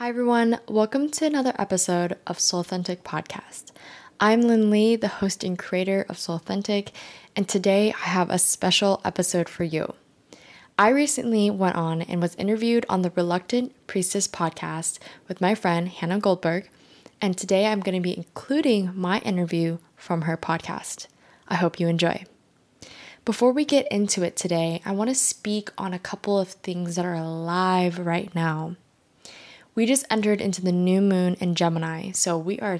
Hi, everyone. Welcome to another episode of Soul Authentic Podcast. I'm Lynn Lee, the host and creator of Soul Authentic, and today I have a special episode for you. I recently went on and was interviewed on the Reluctant Priestess podcast with my friend Hannah Goldberg, and today I'm going to be including my interview from her podcast. I hope you enjoy. Before we get into it today, I want to speak on a couple of things that are alive right now we just entered into the new moon in Gemini. So we are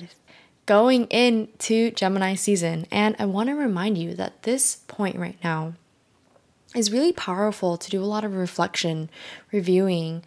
going into Gemini season. And I want to remind you that this point right now is really powerful to do a lot of reflection, reviewing,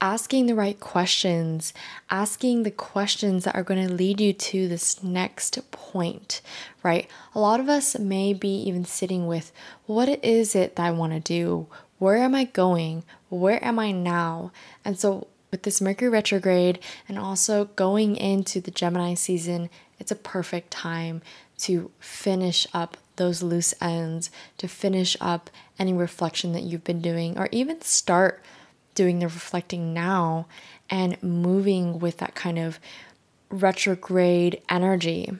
asking the right questions, asking the questions that are going to lead you to this next point, right? A lot of us may be even sitting with what is it that I want to do? Where am I going? Where am I now? And so with this Mercury retrograde and also going into the Gemini season, it's a perfect time to finish up those loose ends, to finish up any reflection that you've been doing, or even start doing the reflecting now and moving with that kind of retrograde energy.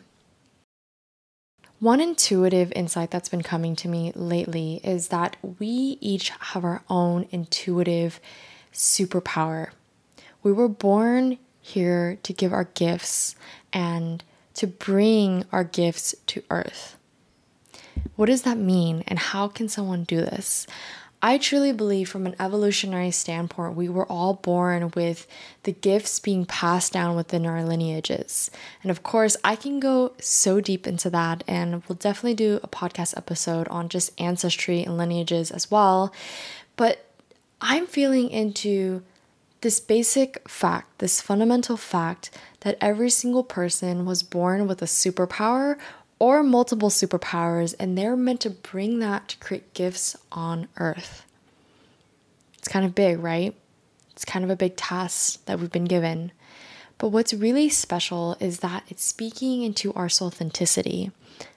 One intuitive insight that's been coming to me lately is that we each have our own intuitive superpower. We were born here to give our gifts and to bring our gifts to earth. What does that mean, and how can someone do this? I truly believe, from an evolutionary standpoint, we were all born with the gifts being passed down within our lineages. And of course, I can go so deep into that, and we'll definitely do a podcast episode on just ancestry and lineages as well. But I'm feeling into this basic fact, this fundamental fact that every single person was born with a superpower or multiple superpowers, and they're meant to bring that to create gifts on earth. It's kind of big, right? It's kind of a big task that we've been given. But what's really special is that it's speaking into our soul authenticity.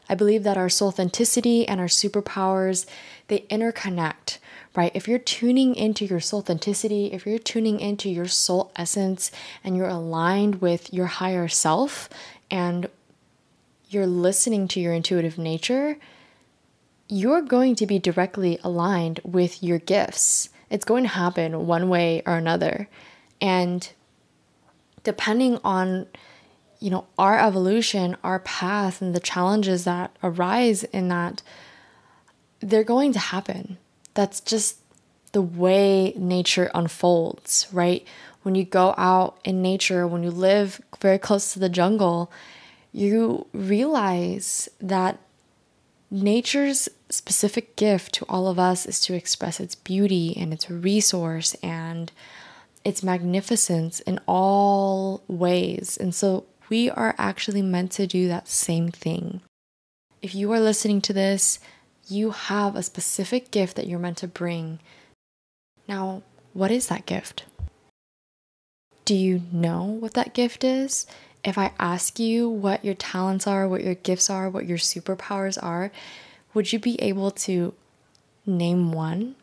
I believe that our soul authenticity and our superpowers, they interconnect right? If you're tuning into your soul authenticity, if you're tuning into your soul essence and you're aligned with your higher self and you're listening to your intuitive nature, you're going to be directly aligned with your gifts. It's going to happen one way or another. And depending on you know our evolution, our path and the challenges that arise in that they're going to happen that's just the way nature unfolds, right? When you go out in nature, when you live very close to the jungle, you realize that nature's specific gift to all of us is to express its beauty and its resource and its magnificence in all ways. And so we are actually meant to do that same thing. If you are listening to this you have a specific gift that you're meant to bring. Now, what is that gift? Do you know what that gift is? If I ask you what your talents are, what your gifts are, what your superpowers are, would you be able to name one?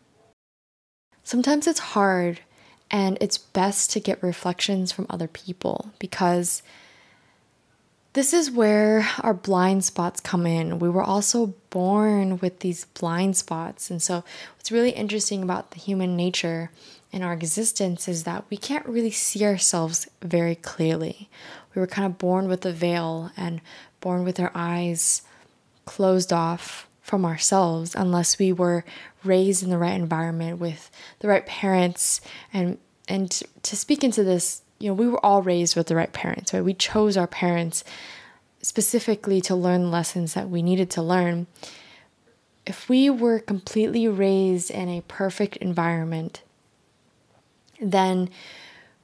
Sometimes it's hard and it's best to get reflections from other people because this is where our blind spots come in. We were also born with these blind spots. And so, what's really interesting about the human nature and our existence is that we can't really see ourselves very clearly. We were kind of born with a veil and born with our eyes closed off from ourselves unless we were raised in the right environment with the right parents and and to speak into this you know, we were all raised with the right parents, right? We chose our parents specifically to learn lessons that we needed to learn. If we were completely raised in a perfect environment, then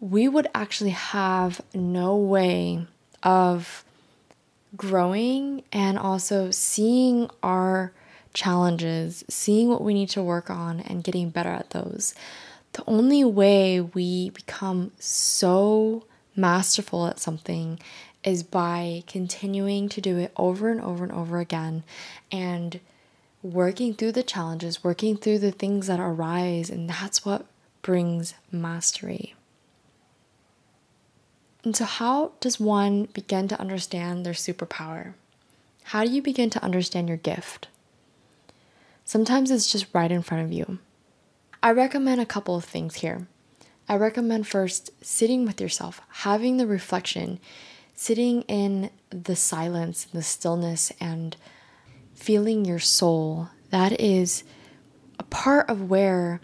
we would actually have no way of growing and also seeing our challenges, seeing what we need to work on, and getting better at those the only way we become so masterful at something is by continuing to do it over and over and over again and working through the challenges, working through the things that arise, and that's what brings mastery. And so, how does one begin to understand their superpower? How do you begin to understand your gift? Sometimes it's just right in front of you. I recommend a couple of things here. I recommend first sitting with yourself, having the reflection, sitting in the silence, the stillness, and feeling your soul. That is a part of where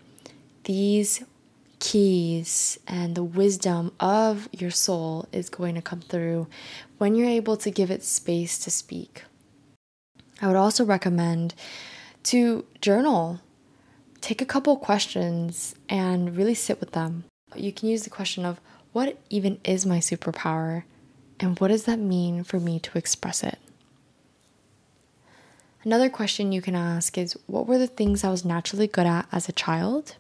these keys and the wisdom of your soul is going to come through when you're able to give it space to speak. I would also recommend to journal. Take a couple questions and really sit with them. You can use the question of what even is my superpower and what does that mean for me to express it? Another question you can ask is what were the things I was naturally good at as a child?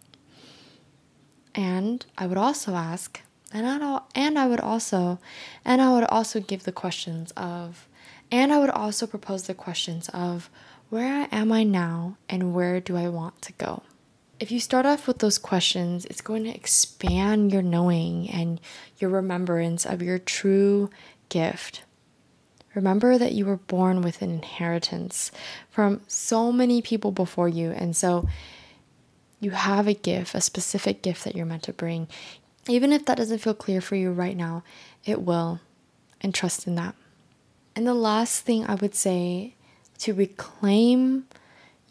And I would also ask, and I and I would also, and I would also give the questions of, and I would also propose the questions of, where am I now and where do I want to go? If you start off with those questions, it's going to expand your knowing and your remembrance of your true gift. Remember that you were born with an inheritance from so many people before you, and so you have a gift, a specific gift that you're meant to bring. Even if that doesn't feel clear for you right now, it will, and trust in that. And the last thing I would say to reclaim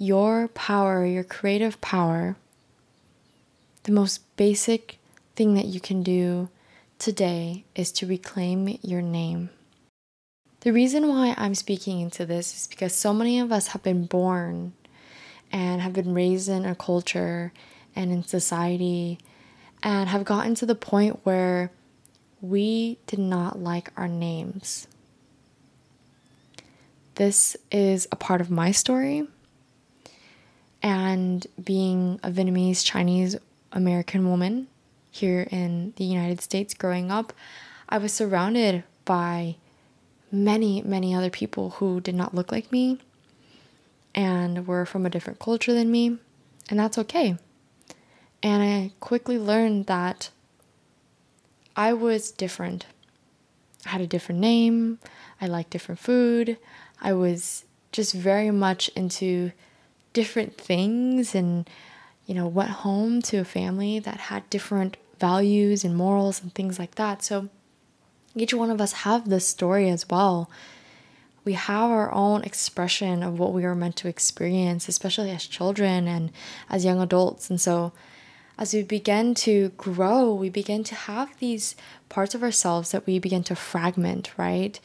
your power, your creative power, the most basic thing that you can do today is to reclaim your name. The reason why I'm speaking into this is because so many of us have been born and have been raised in a culture and in society and have gotten to the point where we did not like our names. This is a part of my story. And being a Vietnamese, Chinese, American woman here in the United States growing up, I was surrounded by many, many other people who did not look like me and were from a different culture than me, and that's okay. And I quickly learned that I was different. I had a different name, I liked different food, I was just very much into different things and you know went home to a family that had different values and morals and things like that. So each one of us have this story as well. We have our own expression of what we are meant to experience, especially as children and as young adults. And so, as we begin to grow, we begin to have these parts of ourselves that we begin to fragment, right?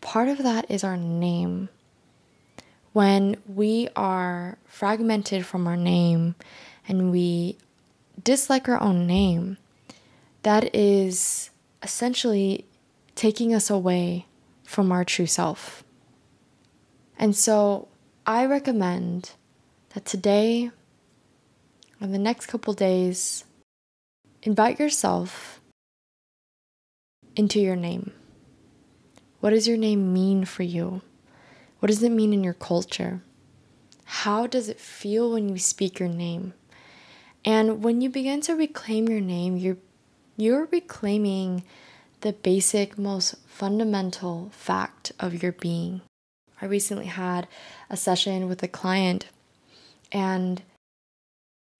Part of that is our name. When we are fragmented from our name and we dislike our own name, that is essentially taking us away from our true self. And so I recommend that today, or the next couple days, invite yourself into your name. What does your name mean for you? What does it mean in your culture? How does it feel when you speak your name? And when you begin to reclaim your name, you're you're reclaiming the basic, most fundamental fact of your being. I recently had a session with a client, and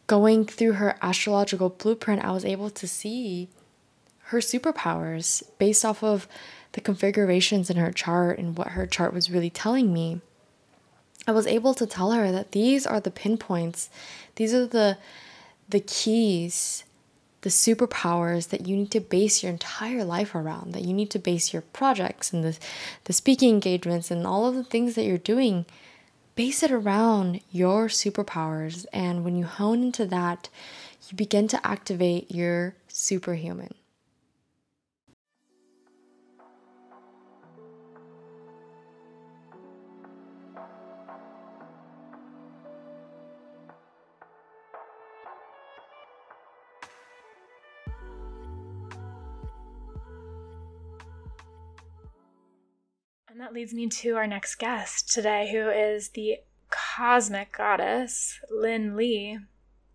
going through her astrological blueprint, I was able to see her superpowers based off of the configurations in her chart and what her chart was really telling me. I was able to tell her that these are the pinpoints, these are the the keys the superpowers that you need to base your entire life around, that you need to base your projects and the, the speaking engagements and all of the things that you're doing, base it around your superpowers. And when you hone into that, you begin to activate your superhuman. That leads me to our next guest today, who is the cosmic goddess, Lynn Lee,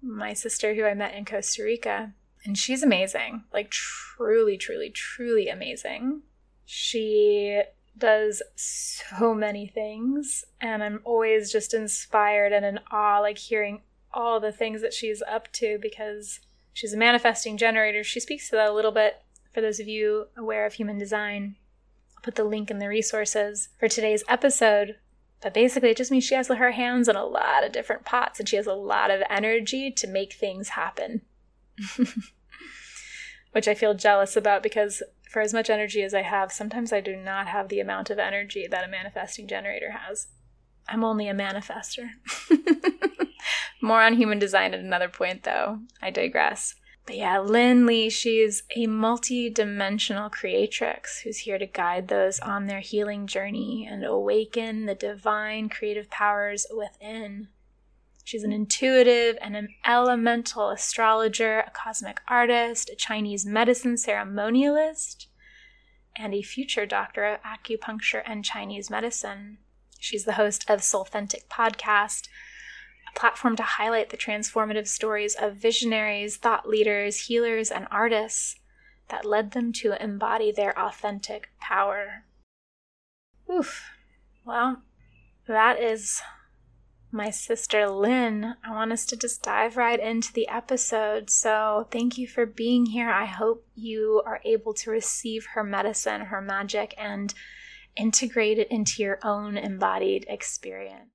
my sister who I met in Costa Rica. And she's amazing. Like, truly, truly, truly amazing. She does so many things, and I'm always just inspired and in awe, like hearing all the things that she's up to because she's a manifesting generator. She speaks to that a little bit for those of you aware of human design. I'll put the link in the resources for today's episode. But basically, it just means she has her hands in a lot of different pots and she has a lot of energy to make things happen. Which I feel jealous about because for as much energy as I have, sometimes I do not have the amount of energy that a manifesting generator has. I'm only a manifester. More on human design at another point, though. I digress. But yeah, Lynn Lee, she's a multi dimensional creatrix who's here to guide those on their healing journey and awaken the divine creative powers within. She's an intuitive and an elemental astrologer, a cosmic artist, a Chinese medicine ceremonialist, and a future doctor of acupuncture and Chinese medicine. She's the host of Soulthentic podcast, a platform to highlight the transformative stories of visionaries, thought leaders, healers, and artists that led them to embody their authentic power. Oof. Well, that is my sister Lynn. I want us to just dive right into the episode. So, thank you for being here. I hope you are able to receive her medicine, her magic, and integrate it into your own embodied experience.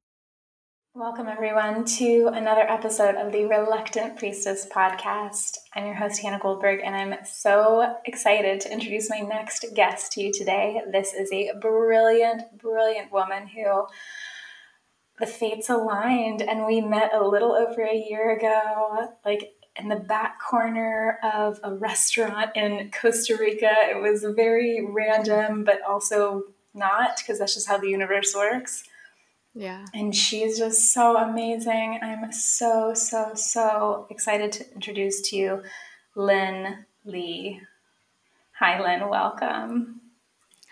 Welcome, everyone, to another episode of the Reluctant Priestess podcast. I'm your host, Hannah Goldberg, and I'm so excited to introduce my next guest to you today. This is a brilliant, brilliant woman who the fates aligned, and we met a little over a year ago, like in the back corner of a restaurant in Costa Rica. It was very random, but also not, because that's just how the universe works yeah. And she's just so amazing. I'm so, so, so excited to introduce to you Lynn Lee. Hi, Lynn. Welcome.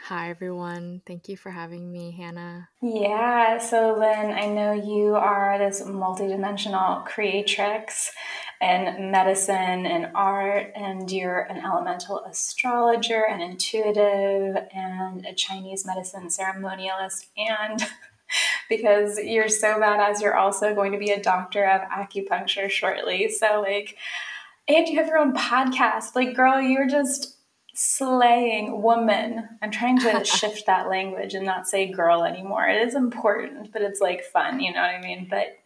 Hi, everyone. Thank you for having me, Hannah. Yeah. So, Lynn, I know you are this multidimensional creatrix in medicine and art, and you're an elemental astrologer, and intuitive, and a Chinese medicine ceremonialist, and because you're so badass. You're also going to be a doctor of acupuncture shortly. So, like, and you have your own podcast. Like, girl, you're just slaying woman. I'm trying to shift that language and not say girl anymore. It is important, but it's like fun, you know what I mean? But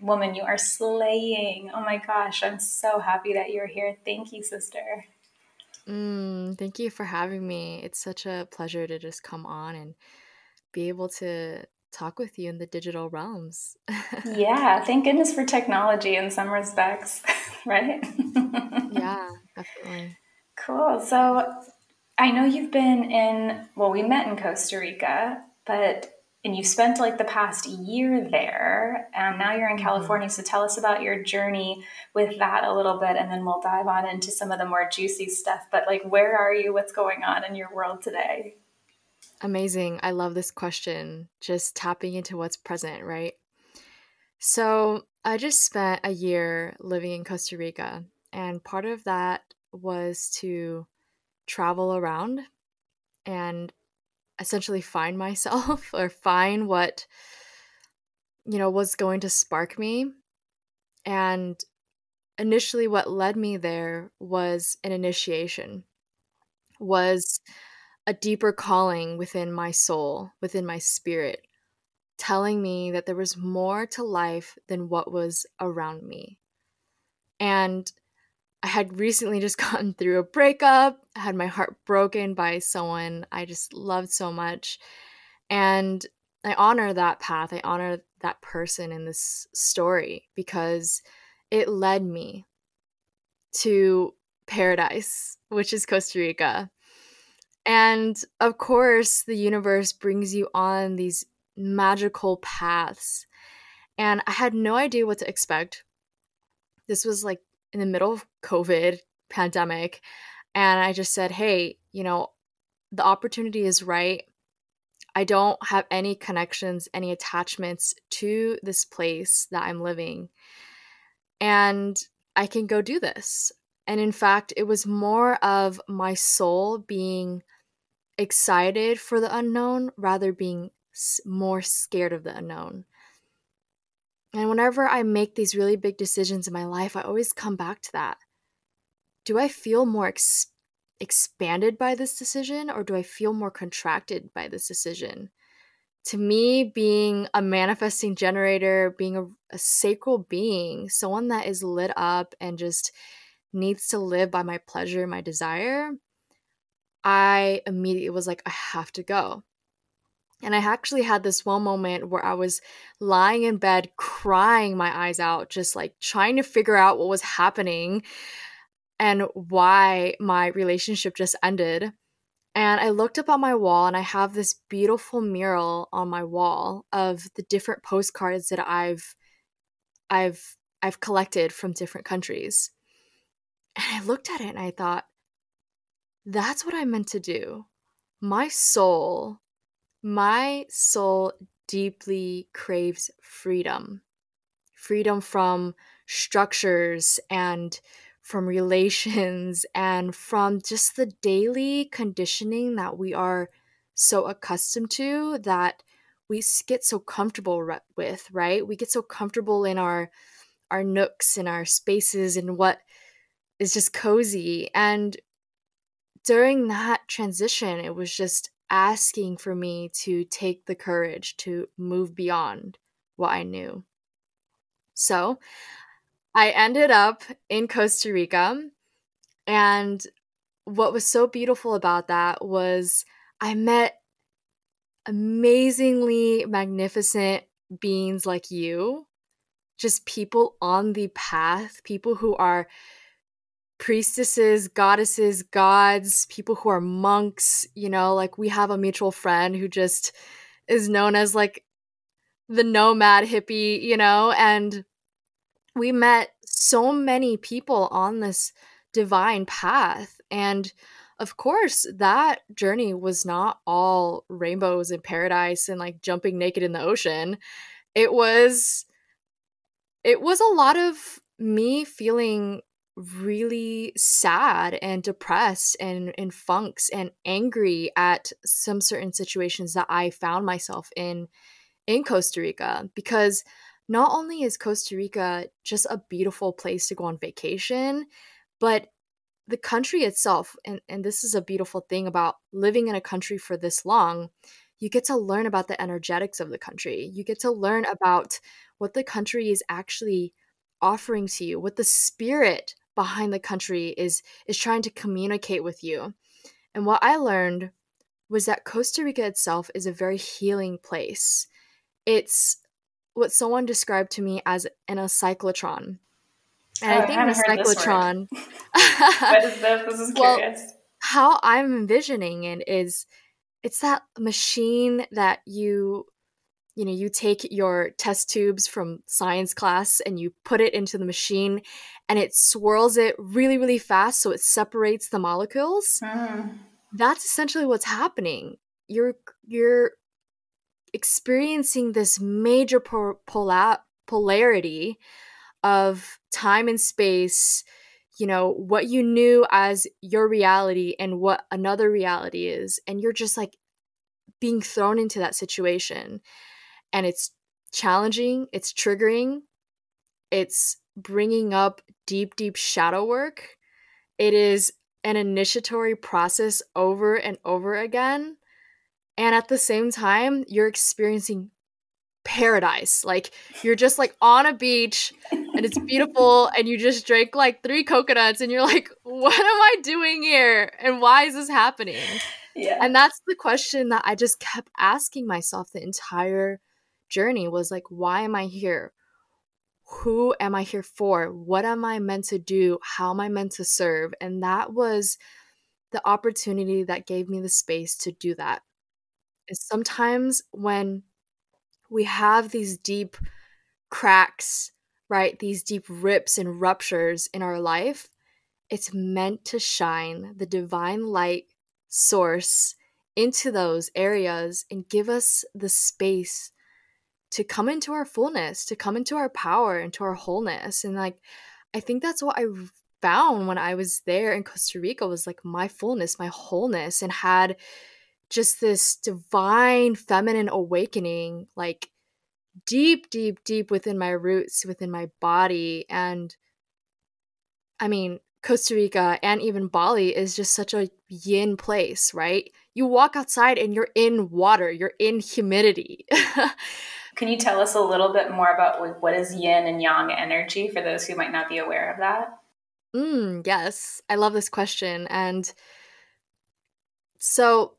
woman, you are slaying. Oh my gosh, I'm so happy that you're here. Thank you, sister. Mm, thank you for having me. It's such a pleasure to just come on and be able to talk with you in the digital realms. yeah, thank goodness for technology in some respects, right? yeah, definitely. Cool. So I know you've been in, well, we met in Costa Rica, but, and you spent like the past year there, and now you're in mm-hmm. California. So tell us about your journey with that a little bit, and then we'll dive on into some of the more juicy stuff. But like, where are you? What's going on in your world today? Amazing. I love this question. Just tapping into what's present, right? So, I just spent a year living in Costa Rica, and part of that was to travel around and essentially find myself or find what you know was going to spark me. And initially what led me there was an initiation. Was a deeper calling within my soul, within my spirit, telling me that there was more to life than what was around me. And I had recently just gotten through a breakup, I had my heart broken by someone I just loved so much. And I honor that path. I honor that person in this story because it led me to paradise, which is Costa Rica. And of course, the universe brings you on these magical paths. And I had no idea what to expect. This was like in the middle of COVID pandemic. And I just said, hey, you know, the opportunity is right. I don't have any connections, any attachments to this place that I'm living. And I can go do this. And in fact, it was more of my soul being excited for the unknown rather being more scared of the unknown. And whenever I make these really big decisions in my life, I always come back to that. Do I feel more ex- expanded by this decision or do I feel more contracted by this decision? To me, being a manifesting generator, being a, a sacral being, someone that is lit up and just needs to live by my pleasure, my desire, I immediately was like, I have to go. And I actually had this one moment where I was lying in bed, crying my eyes out, just like trying to figure out what was happening and why my relationship just ended. And I looked up on my wall and I have this beautiful mural on my wall of the different postcards that I've I've I've collected from different countries. And I looked at it and I thought that's what I meant to do. My soul my soul deeply craves freedom. Freedom from structures and from relations and from just the daily conditioning that we are so accustomed to that we get so comfortable re- with right? We get so comfortable in our our nooks and our spaces and what is just cozy. And during that transition it was just asking for me to take the courage to move beyond what I knew. So I ended up in Costa Rica. And what was so beautiful about that was I met amazingly magnificent beings like you, just people on the path, people who are priestesses, goddesses, gods, people who are monks, you know, like we have a mutual friend who just is known as like the nomad hippie, you know, and we met so many people on this divine path. And of course that journey was not all rainbows and paradise and like jumping naked in the ocean. It was it was a lot of me feeling really sad and depressed and in funks and angry at some certain situations that I found myself in in Costa Rica because not only is Costa Rica just a beautiful place to go on vacation, but the country itself, and, and this is a beautiful thing about living in a country for this long, you get to learn about the energetics of the country. You get to learn about what the country is actually offering to you, what the spirit behind the country is is trying to communicate with you. And what I learned was that Costa Rica itself is a very healing place. It's what someone described to me as an a cyclotron. And oh, I think I the cyclotron What is this? This is curious. Well, how I'm envisioning it is it's that machine that you you know you take your test tubes from science class and you put it into the machine and it swirls it really really fast so it separates the molecules. Mm. that's essentially what's happening. You're you're experiencing this major polar- polarity of time and space you know what you knew as your reality and what another reality is and you're just like being thrown into that situation and it's challenging, it's triggering, it's bringing up deep, deep shadow work. It is an initiatory process over and over again. And at the same time, you're experiencing paradise. Like you're just like on a beach and it's beautiful and you just drank like three coconuts and you're like, what am I doing here? And why is this happening? Yeah. And that's the question that I just kept asking myself the entire journey was like, why am I here? Who am I here for? What am I meant to do? How am I meant to serve? And that was the opportunity that gave me the space to do that. And sometimes when we have these deep cracks, right? These deep rips and ruptures in our life, it's meant to shine the divine light source into those areas and give us the space to come into our fullness, to come into our power, into our wholeness. And like, I think that's what I found when I was there in Costa Rica was like my fullness, my wholeness, and had just this divine feminine awakening, like deep, deep, deep within my roots, within my body. And I mean, Costa Rica and even Bali is just such a yin place, right? You walk outside and you're in water, you're in humidity. Can you tell us a little bit more about what is yin and yang energy for those who might not be aware of that? Mm, yes, I love this question. And so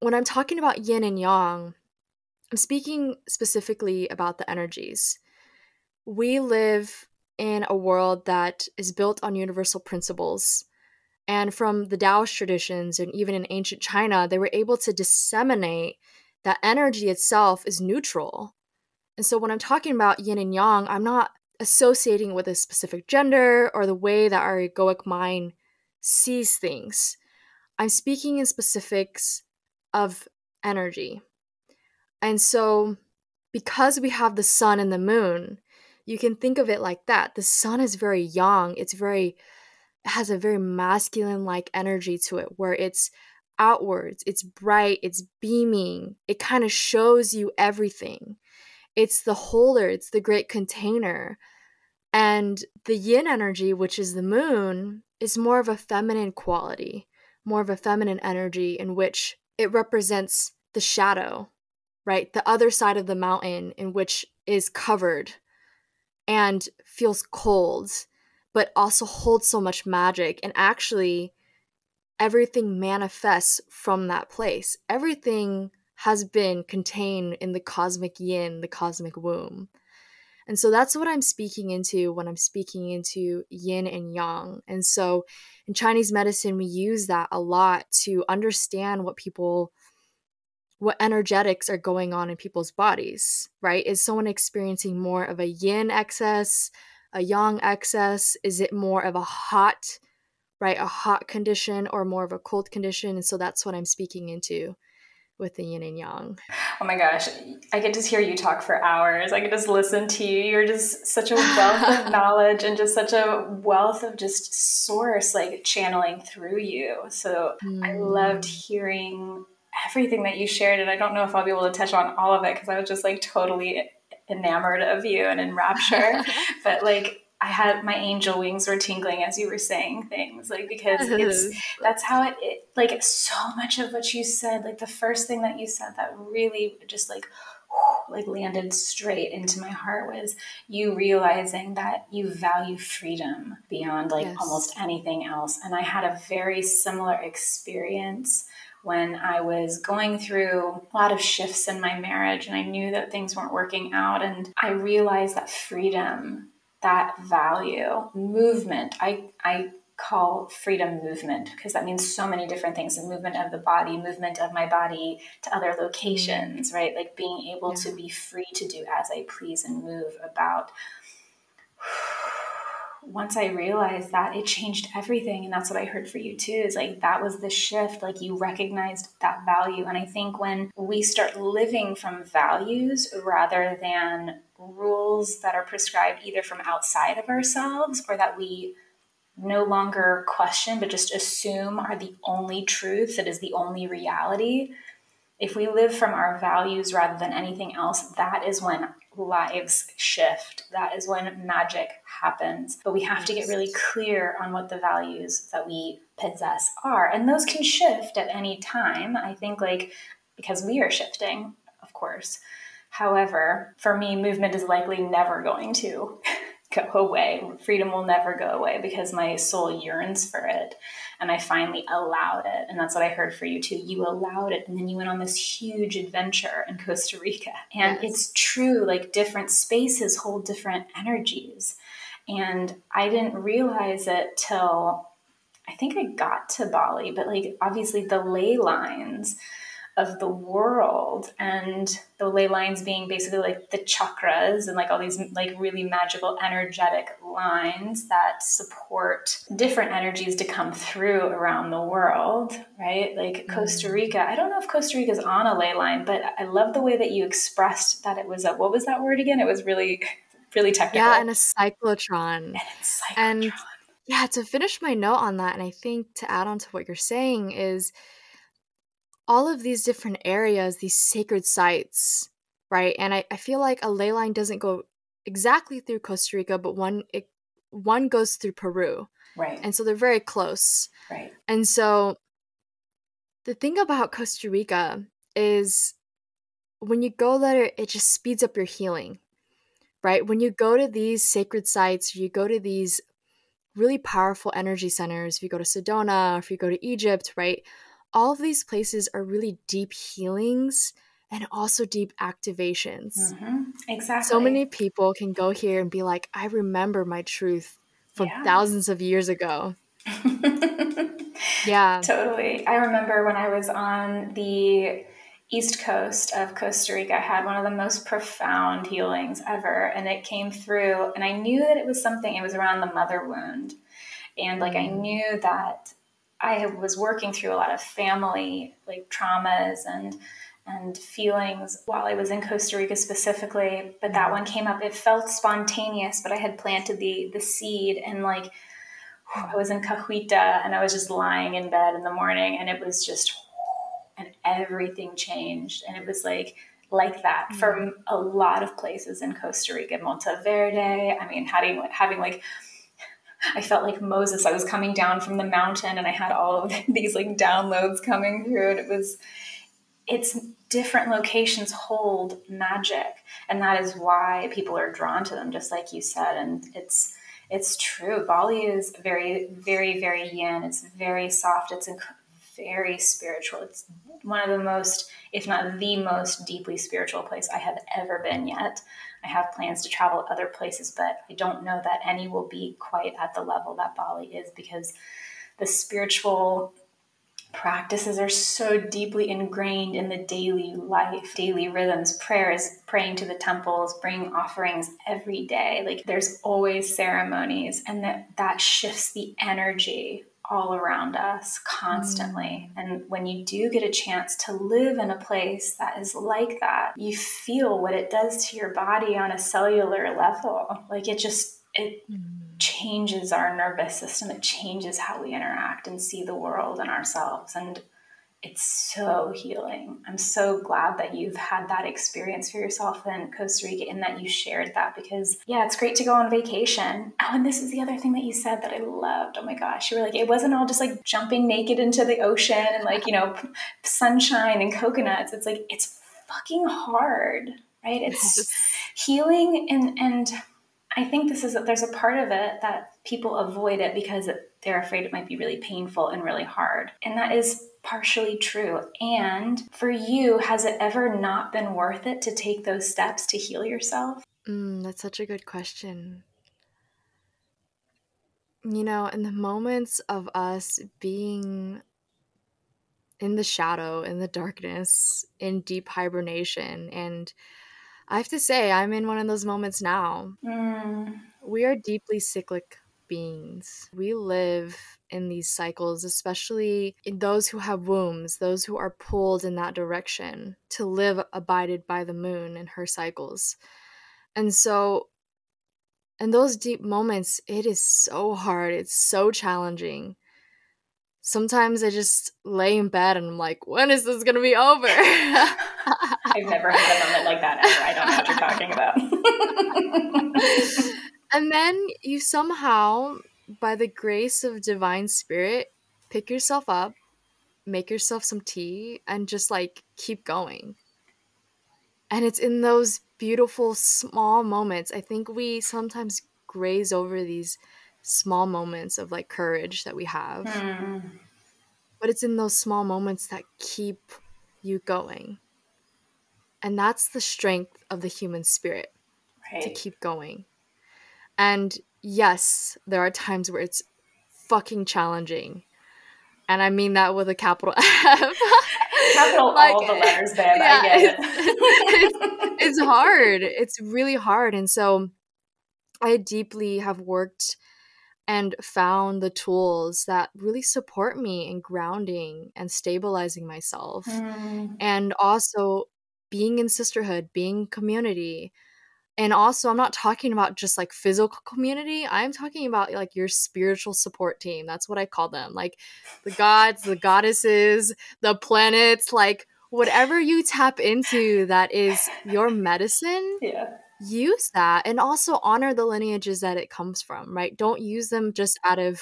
when I'm talking about yin and yang, I'm speaking specifically about the energies. We live in a world that is built on universal principles. And from the Taoist traditions and even in ancient China, they were able to disseminate that energy itself is neutral. And so when I'm talking about yin and yang, I'm not associating with a specific gender or the way that our egoic mind sees things. I'm speaking in specifics of energy. And so, because we have the sun and the moon, you can think of it like that. The sun is very yang, it's very, it has a very masculine like energy to it where it's outwards, it's bright, it's beaming, it kind of shows you everything. It's the holder, it's the great container. And the yin energy, which is the moon, is more of a feminine quality, more of a feminine energy in which it represents the shadow, right? The other side of the mountain in which is covered and feels cold, but also holds so much magic. And actually, everything manifests from that place. Everything has been contained in the cosmic yin, the cosmic womb. And so that's what I'm speaking into when I'm speaking into yin and yang. And so in Chinese medicine, we use that a lot to understand what people, what energetics are going on in people's bodies, right? Is someone experiencing more of a yin excess, a yang excess? Is it more of a hot, right? A hot condition or more of a cold condition? And so that's what I'm speaking into with the yin and yang. Oh my gosh, I could just hear you talk for hours. I could just listen to you. You're just such a wealth of knowledge and just such a wealth of just source like channeling through you. So mm. I loved mm. hearing everything that you shared and I don't know if I'll be able to touch on all of it because I was just like totally enamored of you and in rapture. but like I had my angel wings were tingling as you were saying things, like because it's that's how it, it, like so much of what you said, like the first thing that you said that really just like like landed straight into my heart was you realizing that you value freedom beyond like yes. almost anything else. And I had a very similar experience when I was going through a lot of shifts in my marriage and I knew that things weren't working out. And I realized that freedom that value movement i i call freedom movement because that means so many different things the movement of the body movement of my body to other locations mm. right like being able yeah. to be free to do as i please and move about once I realized that, it changed everything. And that's what I heard for you too is like that was the shift. Like you recognized that value. And I think when we start living from values rather than rules that are prescribed either from outside of ourselves or that we no longer question but just assume are the only truth, that is the only reality. If we live from our values rather than anything else, that is when lives shift. That is when magic happens. But we have to get really clear on what the values that we possess are. And those can shift at any time. I think, like, because we are shifting, of course. However, for me, movement is likely never going to go away. Freedom will never go away because my soul yearns for it. And I finally allowed it. And that's what I heard for you too. You allowed it. And then you went on this huge adventure in Costa Rica. And yes. it's true, like different spaces hold different energies. And I didn't realize it till I think I got to Bali, but like obviously the ley lines of the world and the ley lines being basically like the chakras and like all these like really magical energetic lines that support different energies to come through around the world right like mm-hmm. costa rica i don't know if costa rica is on a ley line but i love the way that you expressed that it was a what was that word again it was really really technical yeah and a cyclotron and, cyclotron. and yeah, to finish my note on that, and I think to add on to what you're saying is all of these different areas, these sacred sites, right? And I, I feel like a ley line doesn't go exactly through Costa Rica, but one it one goes through Peru. Right. And so they're very close. Right. And so the thing about Costa Rica is when you go there, it just speeds up your healing, right? When you go to these sacred sites, you go to these really powerful energy centers, if you go to Sedona, if you go to Egypt, right? All of these places are really deep healings and also deep activations. Mm-hmm. Exactly. So many people can go here and be like, I remember my truth from Yeah. thousands of years ago. Yeah. Totally. I remember when I was on the east coast of Costa Rica, I had one of the most profound healings ever. And it came through, and I knew that it was something, it was around the mother wound. And like I knew that I was working through a lot of family like traumas and and feelings while I was in Costa Rica specifically, but that mm-hmm. one came up. It felt spontaneous, but I had planted the the seed and like I was in Cahuita and I was just lying in bed in the morning and it was just and everything changed and it was like like that mm-hmm. from a lot of places in Costa Rica, Monteverde. I mean, having having like I felt like Moses. I was coming down from the mountain and I had all of these like downloads coming through and it was it's different locations hold magic and that is why people are drawn to them just like you said and it's it's true. Bali is very very very yin. It's very soft. It's inc- very spiritual. It's one of the most if not the most deeply spiritual place i have ever been yet i have plans to travel other places but i don't know that any will be quite at the level that bali is because the spiritual practices are so deeply ingrained in the daily life, daily rhythms, prayers, praying to the temples, bringing offerings every day. Like there's always ceremonies, and that, that shifts the energy all around us constantly. Mm. And when you do get a chance to live in a place that is like that, you feel what it does to your body on a cellular level. Like it just, it mm. changes our nervous system. It changes how we interact and see the world and ourselves. And it's so healing. I'm so glad that you've had that experience for yourself in Costa Rica and that you shared that because, yeah, it's great to go on vacation. Oh, and this is the other thing that you said that I loved. Oh my gosh. You were like, it wasn't all just like jumping naked into the ocean and like, you know, sunshine and coconuts. It's like, it's fucking hard, right? It's healing and, and, I think this is that there's a part of it that people avoid it because they're afraid it might be really painful and really hard. And that is partially true. And for you, has it ever not been worth it to take those steps to heal yourself? Mm, that's such a good question. You know, in the moments of us being in the shadow, in the darkness, in deep hibernation, and I have to say, I'm in one of those moments now. Mm, We are deeply cyclic beings. We live in these cycles, especially in those who have wombs, those who are pulled in that direction to live abided by the moon and her cycles. And so, in those deep moments, it is so hard, it's so challenging. Sometimes I just lay in bed and I'm like, when is this gonna be over? I've never had a moment like that ever. I don't know what you're talking about. and then you somehow, by the grace of divine spirit, pick yourself up, make yourself some tea, and just like keep going. And it's in those beautiful small moments. I think we sometimes graze over these small moments of like courage that we have. Hmm. But it's in those small moments that keep you going. And that's the strength of the human spirit to keep going. And yes, there are times where it's fucking challenging. And I mean that with a capital F. Capital Like, all the letters, babe. yeah, I get it's, it. it's hard. It's really hard. And so I deeply have worked and found the tools that really support me in grounding and stabilizing myself Hmm. and also being in sisterhood, being community, And also, I'm not talking about just like physical community. I'm talking about like your spiritual support team. That's what I call them. Like the gods, the goddesses, the planets, like whatever you tap into that is your medicine. Yeah. Use that and also honor the lineages that it comes from, right? Don't use them just out of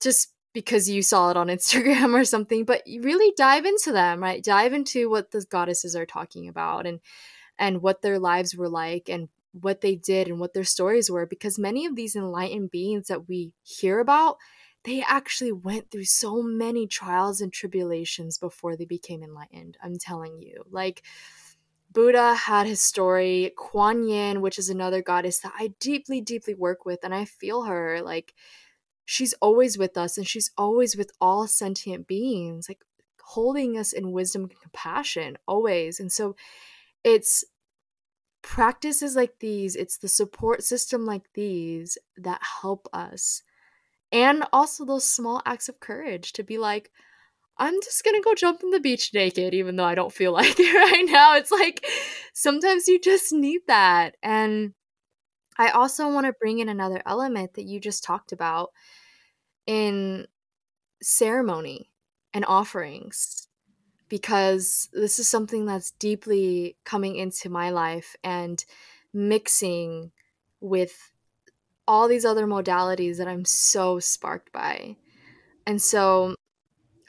just because you saw it on Instagram or something, but really dive into them, right? Dive into what the goddesses are talking about and and what their lives were like and what they did and what their stories were because many of these enlightened beings that we hear about they actually went through so many trials and tribulations before they became enlightened i'm telling you. Like buddha had his story kuan yin which is another goddess that i deeply deeply work with and i feel her like she's always with us and she's always with all sentient beings like holding us in wisdom and compassion always. And so it's practices like these, it's the support system like these that help us. And also those small acts of courage to be like, I'm just gonna go jump in the beach naked, even though I don't feel like it right now. It's like sometimes you just need that. And I also want to bring in another element that you just talked about in ceremony and offerings because this is something that's deeply coming into my life and mixing with all these other modalities that I'm so sparked by. And so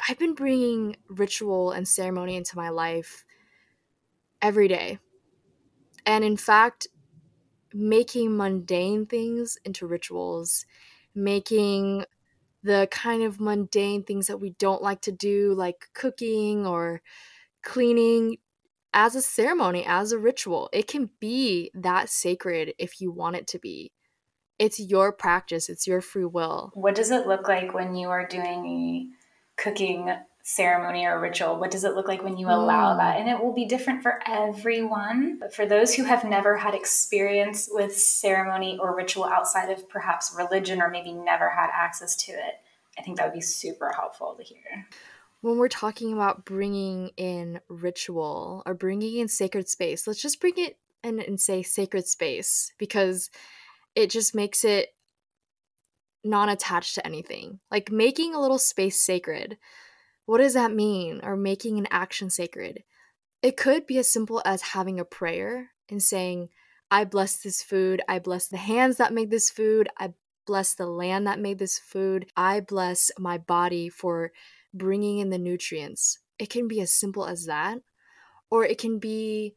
I've been bringing ritual and ceremony into my life every day. And in fact, making mundane things into rituals, making the kind of mundane things that we don't like to do, like cooking or cleaning, as a ceremony, as a ritual. It can be that sacred if you want it to be. It's your practice, it's your free will. What does it look like when you are doing a cooking ceremony or ritual? What does it look like when you allow mm. that? And it will be different for everyone. But for those who have never had experience with ceremony or ritual outside of perhaps religion or maybe never had access to it, I think that would be super helpful to hear. When we're talking about bringing in ritual or bringing in sacred space, let's just bring it in and say sacred space because it just makes it non attached to anything. Like making a little space sacred what does that mean? Or making an action sacred? It could be as simple as having a prayer and saying, I bless this food. I bless the hands that made this food. I bless the land that made this food. I bless my body for bringing in the nutrients. It can be as simple as that. Or it can be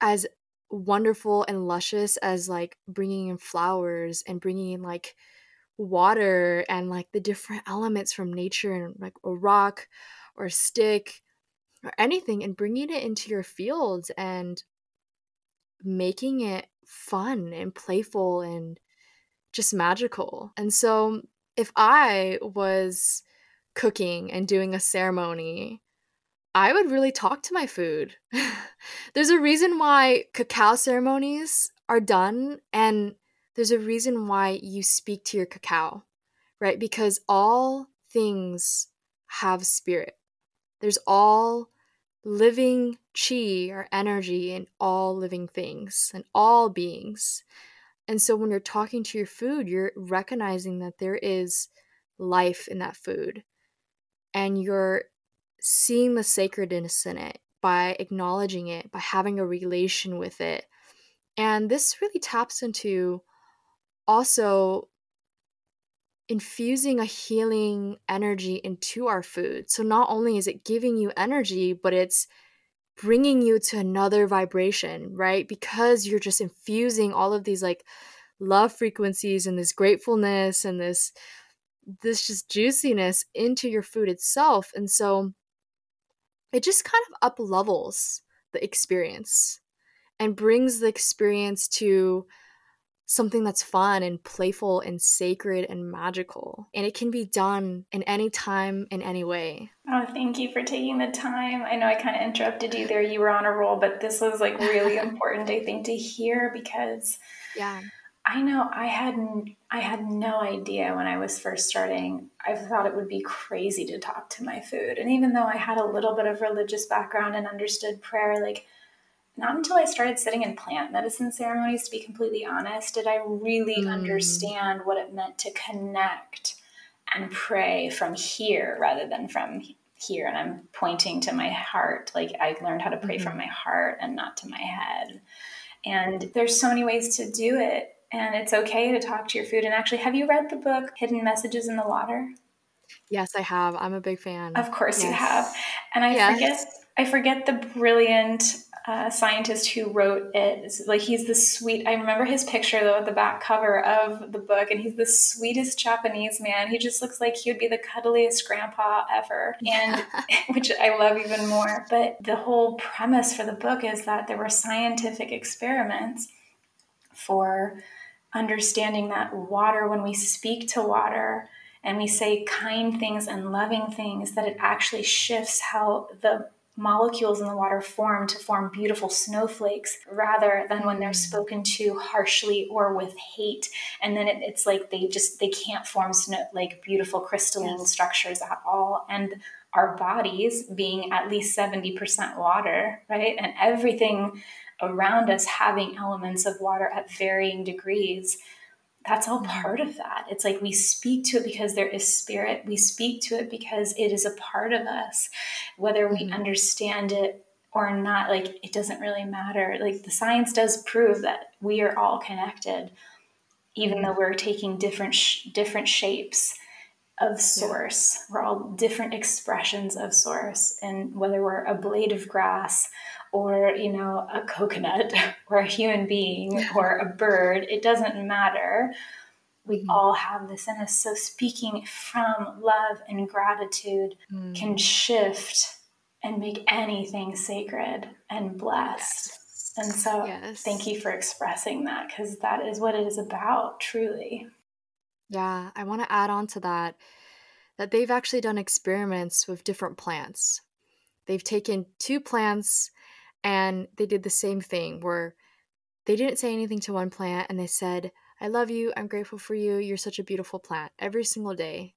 as wonderful and luscious as like bringing in flowers and bringing in like water and like the different elements from nature and like a rock or a stick or anything and bringing it into your fields and making it fun and playful and just magical. And so if I was cooking and doing a ceremony, I would really talk to my food. There's a reason why cacao ceremonies are done and there's a reason why you speak to your cacao, right? Because all things have spirit. There's all living chi or energy in all living things and all beings. And so when you're talking to your food, you're recognizing that there is life in that food. And you're seeing the sacredness in it by acknowledging it, by having a relation with it. And this really taps into also infusing a healing energy into our food. So not only is it giving you energy, but it's bringing you to another vibration, right? Because you're just infusing all of these like love frequencies and this gratefulness and this this just juiciness into your food itself. And so it just kind of up levels the experience and brings the experience to something that's fun and playful and sacred and magical. And it can be done in any time, in any way. Oh, thank you for taking the time. I know I kind of interrupted you there. You were on a roll, but this was like really important, I think, to hear because yeah. I know I had I had no idea when I was first starting. I thought it would be crazy to talk to my food. And even though I had a little bit of religious background and understood prayer, like not until I started sitting in plant medicine ceremonies, to be completely honest, did I really mm. understand what it meant to connect and pray from here rather than from here. And I'm pointing to my heart. Like I learned how to pray mm-hmm. from my heart and not to my head. And there's so many ways to do it. And it's okay to talk to your food. And actually, have you read the book Hidden Messages in the Water? Yes, I have. I'm a big fan. Of course yes. you have. And I yes. forget I forget the brilliant uh, scientist who wrote it. It's like he's the sweet. I remember his picture though at the back cover of the book, and he's the sweetest Japanese man. He just looks like he would be the cuddliest grandpa ever, and which I love even more. But the whole premise for the book is that there were scientific experiments for understanding that water, when we speak to water and we say kind things and loving things, that it actually shifts how the molecules in the water form to form beautiful snowflakes rather than when they're mm. spoken to harshly or with hate and then it, it's like they just they can't form snow like beautiful crystalline yes. structures at all and our bodies being at least 70% water right and everything around us having elements of water at varying degrees that's all mm-hmm. part of that. It's like we speak to it because there is spirit. We speak to it because it is a part of us, whether we mm-hmm. understand it or not. Like it doesn't really matter. Like the science does prove that we are all connected, even though we're taking different sh- different shapes of source. Yeah. We're all different expressions of source, and whether we're a blade of grass or you know a coconut or a human being or a bird it doesn't matter we mm. all have this in us so speaking from love and gratitude mm. can shift and make anything sacred and blessed yes. and so yes. thank you for expressing that because that is what it is about truly yeah i want to add on to that that they've actually done experiments with different plants they've taken two plants and they did the same thing where they didn't say anything to one plant and they said, I love you, I'm grateful for you, you're such a beautiful plant every single day.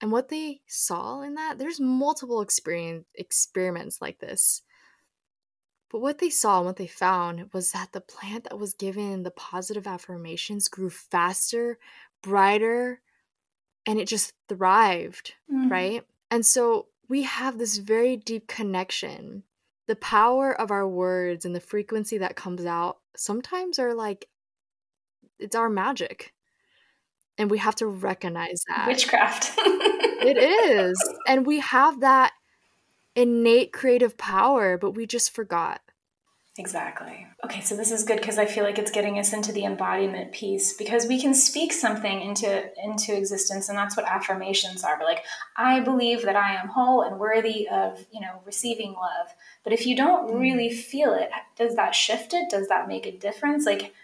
And what they saw in that, there's multiple experience experiments like this. But what they saw and what they found was that the plant that was given the positive affirmations grew faster, brighter, and it just thrived, mm-hmm. right? And so we have this very deep connection. The power of our words and the frequency that comes out sometimes are like it's our magic. And we have to recognize that. Witchcraft. It is. And we have that innate creative power but we just forgot Exactly. Okay, so this is good because I feel like it's getting us into the embodiment piece because we can speak something into into existence and that's what affirmations are. But like I believe that I am whole and worthy of, you know, receiving love. But if you don't mm. really feel it, does that shift it? Does that make a difference? Like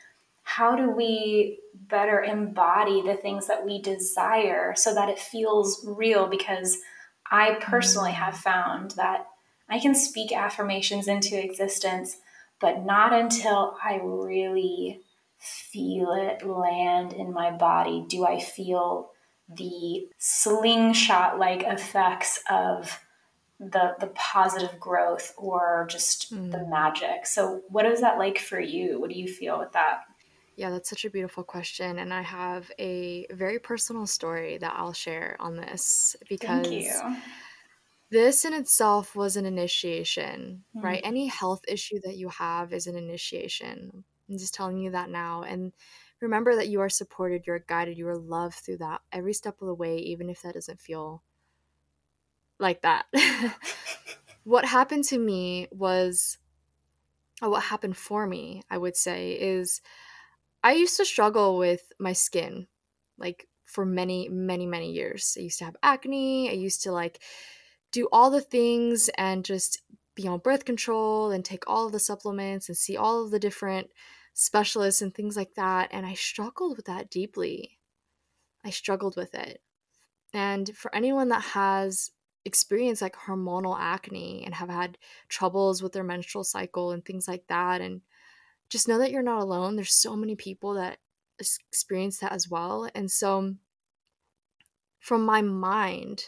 how do we better embody the things that we desire so that it feels real because I personally mm. have found that I can speak affirmations into existence but not until I really feel it land in my body do I feel the slingshot like effects of the the positive growth or just mm. the magic. So what is that like for you? What do you feel with that? Yeah, that's such a beautiful question and I have a very personal story that I'll share on this because this in itself was an initiation, mm. right? Any health issue that you have is an initiation. I'm just telling you that now. And remember that you are supported, you're guided, you are loved through that every step of the way, even if that doesn't feel like that. what happened to me was, or what happened for me, I would say, is I used to struggle with my skin, like for many, many, many years. I used to have acne. I used to like do all the things and just be on birth control and take all of the supplements and see all of the different specialists and things like that. And I struggled with that deeply. I struggled with it. And for anyone that has experienced like hormonal acne and have had troubles with their menstrual cycle and things like that, and just know that you're not alone. There's so many people that experience that as well. And so, from my mind,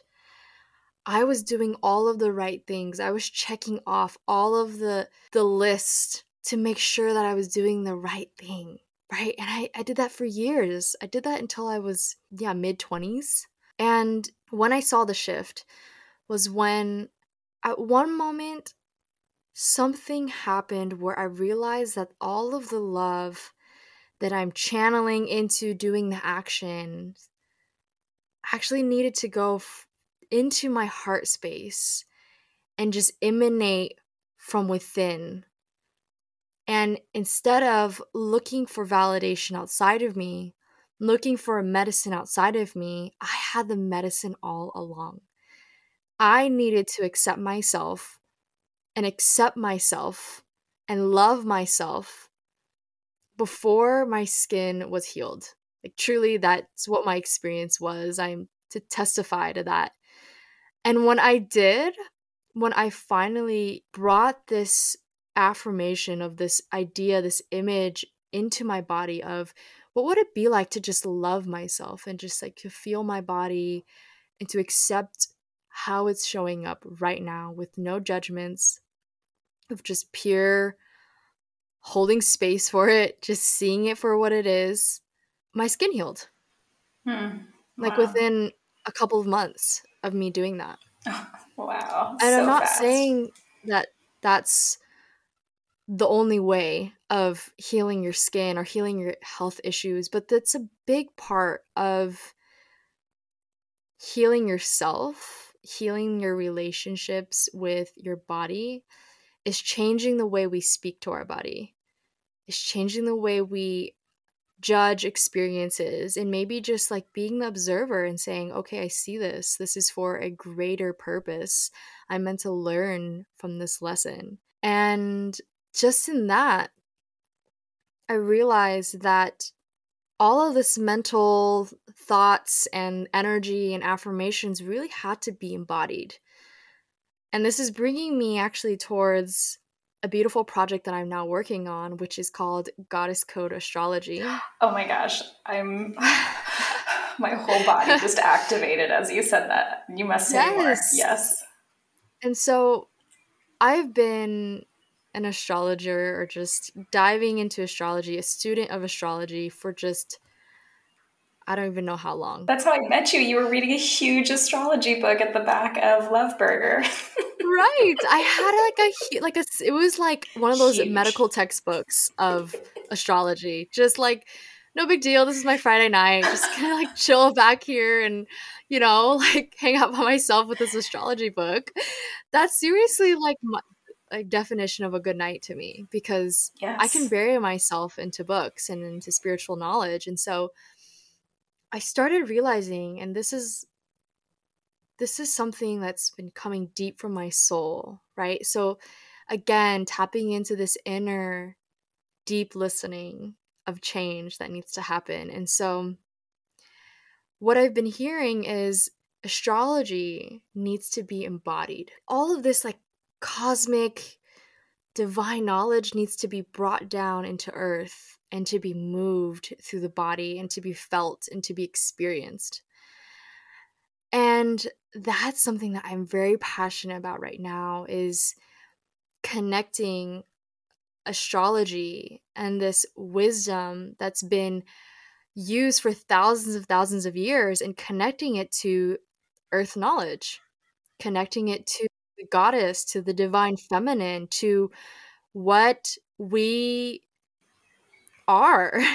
I was doing all of the right things. I was checking off all of the the list to make sure that I was doing the right thing. Right. And I, I did that for years. I did that until I was, yeah, mid 20s. And when I saw the shift was when at one moment something happened where I realized that all of the love that I'm channeling into doing the action actually needed to go into my heart space and just emanate from within. And instead of looking for validation outside of me, looking for a medicine outside of me, I had the medicine all along. I needed to accept myself and accept myself and love myself before my skin was healed. Like, truly, that's what my experience was. I'm to testify to that. And when I did, when I finally brought this affirmation of this idea, this image into my body of what would it be like to just love myself and just like to feel my body and to accept how it's showing up right now with no judgments, of just pure holding space for it, just seeing it for what it is, my skin healed. Hmm. Wow. Like within a couple of months of me doing that. wow. And so I'm not fast. saying that that's the only way of healing your skin or healing your health issues, but that's a big part of healing yourself, healing your relationships with your body is changing the way we speak to our body. Is changing the way we judge experiences and maybe just like being the observer and saying, okay, I see this. This is for a greater purpose. I'm meant to learn from this lesson. And just in that, I realized that all of this mental thoughts and energy and affirmations really had to be embodied. And this is bringing me actually towards a beautiful project that I'm now working on, which is called Goddess Code Astrology. Oh my gosh, I'm my whole body just activated as you said that. You must say yes. more. Yes. And so I've been an astrologer or just diving into astrology, a student of astrology for just I don't even know how long. That's how I met you. You were reading a huge astrology book at the back of Love Burger. right. I had like a like a it was like one of those huge. medical textbooks of astrology. Just like no big deal. This is my Friday night. Just kind of like chill back here and you know, like hang out by myself with this astrology book. That's seriously like my like definition of a good night to me because yes. I can bury myself into books and into spiritual knowledge. And so I started realizing, and this is this is something that's been coming deep from my soul, right? So again, tapping into this inner deep listening of change that needs to happen. And so what I've been hearing is astrology needs to be embodied. All of this like cosmic divine knowledge needs to be brought down into earth and to be moved through the body and to be felt and to be experienced. And that's something that I'm very passionate about right now is connecting astrology and this wisdom that's been used for thousands of thousands of years and connecting it to earth knowledge, connecting it to the goddess, to the divine feminine, to what we are.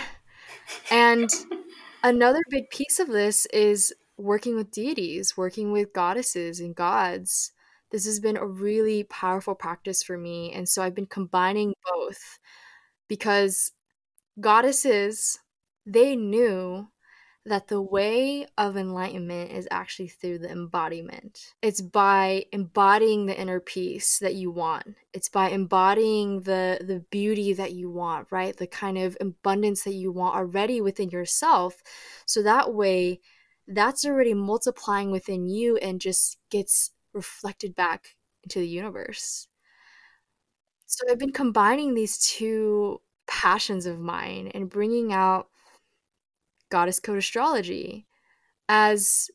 And another big piece of this is working with deities, working with goddesses and gods. This has been a really powerful practice for me. And so I've been combining both because goddesses, they knew that the way of enlightenment is actually through the embodiment. It's by embodying the inner peace that you want. It's by embodying the the beauty that you want, right? The kind of abundance that you want already within yourself. So that way that's already multiplying within you and just gets reflected back into the universe. So I've been combining these two passions of mine and bringing out goddess code astrology as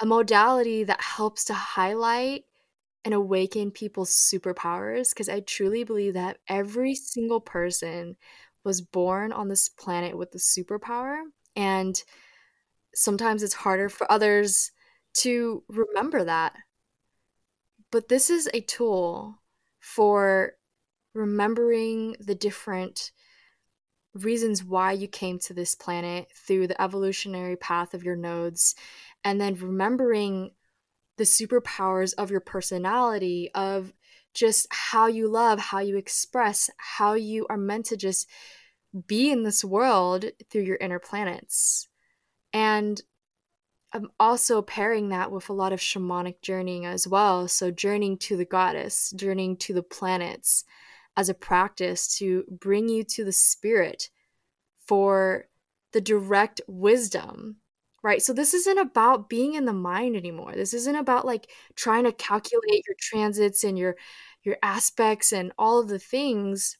a modality that helps to highlight and awaken people's superpowers because I truly believe that every single person was born on this planet with a superpower and sometimes it's harder for others to remember that. But this is a tool for remembering the different reasons why you came to this planet through the evolutionary path of your nodes, and then remembering the superpowers of your personality, of just how you love, how you express, how you are meant to just be in this world through your inner planets. And I'm also pairing that with a lot of shamanic journeying as well. So, journeying to the goddess, journeying to the planets as a practice to bring you to the spirit for the direct wisdom, right? So, this isn't about being in the mind anymore. This isn't about like trying to calculate your transits and your your aspects and all of the things.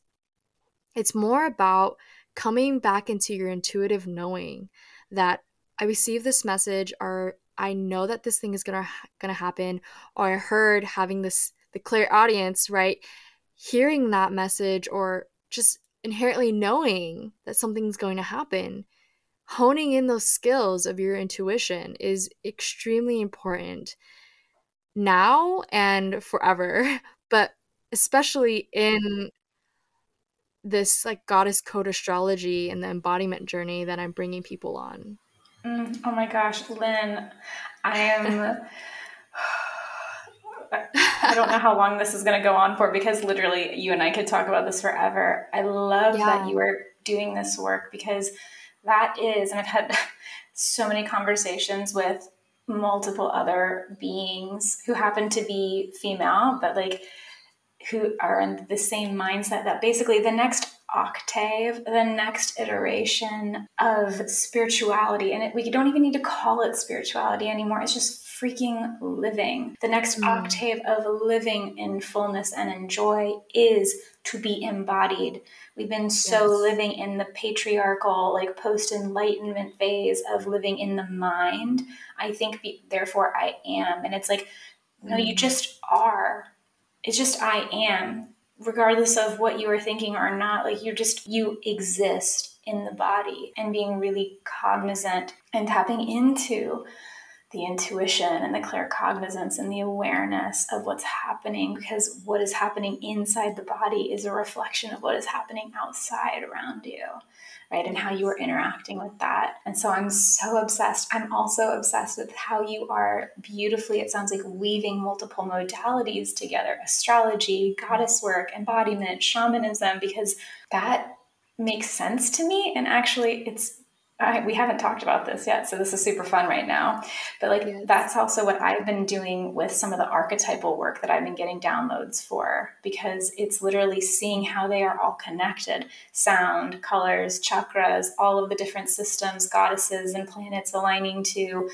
It's more about coming back into your intuitive knowing that I received this message or I know that this thing is gonna gonna happen or I heard having this the clairaudience, right? Hearing that message or just inherently knowing that something's going to happen. Honing in those skills of your intuition is extremely important now and forever, but especially in this like goddess code astrology and the embodiment journey that I'm bringing people on. Mm, oh my gosh, Lynn, I am. I don't know how long this is going to go on for because literally you and I could talk about this forever. I love yeah. that you are doing this work because that is, and I've had so many conversations with multiple other beings who happen to be female, but like who are in the same mindset that basically the next octave, the next iteration of spirituality. And it, we don't even need to call it spirituality anymore. It's just freaking living. The next mm. octave of living in fullness and in joy is to be embodied. We've been so yes. living in the patriarchal, like post enlightenment phase of living in the mind. I think, be, therefore, I am. And it's like, mm. no, you mm. just are. It's just I am regardless of what you are thinking or not like you're just you exist in the body and being really cognizant and tapping into the intuition and the claircognizance and the awareness of what's happening because what is happening inside the body is a reflection of what is happening outside around you right? And how you are interacting with that. And so I'm so obsessed. I'm also obsessed with how you are beautifully, it sounds like, weaving multiple modalities together astrology, goddess work, embodiment, shamanism, because that makes sense to me. And actually, it's I, we haven't talked about this yet, so this is super fun right now. But like yes. that's also what I've been doing with some of the archetypal work that I've been getting downloads for because it's literally seeing how they are all connected: sound, colors, chakras, all of the different systems, goddesses, and planets aligning to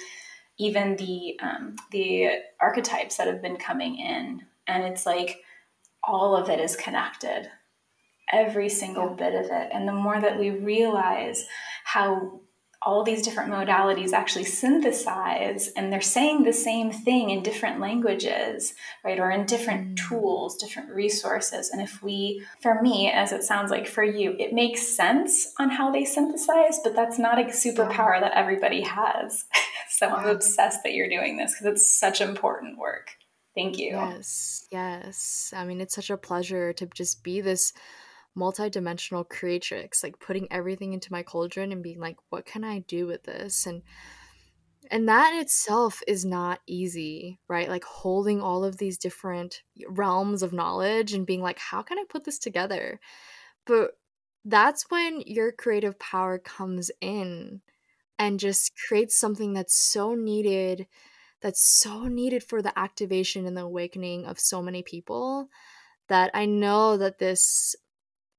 even the um, the archetypes that have been coming in, and it's like all of it is connected every single bit of it. And the more that we realize how all these different modalities actually synthesize and they're saying the same thing in different languages, right? Or in different mm. tools, different resources. And if we, for me, as it sounds like for you, it makes sense on how they synthesize, but that's not a superpower that everybody has. so I'm obsessed that you're doing this because it's such important work. Thank you. Yes, yes. I mean, it's such a pleasure to just be this multi-dimensional creatrix like putting everything into my cauldron and being like what can i do with this? And and that itself is not easy right? Like holding all of these different realms of knowledge and being like how can i put this together? But that's when your creative power comes in and just creates something that's so needed that's so needed for the activation and the awakening of so many people that I know that this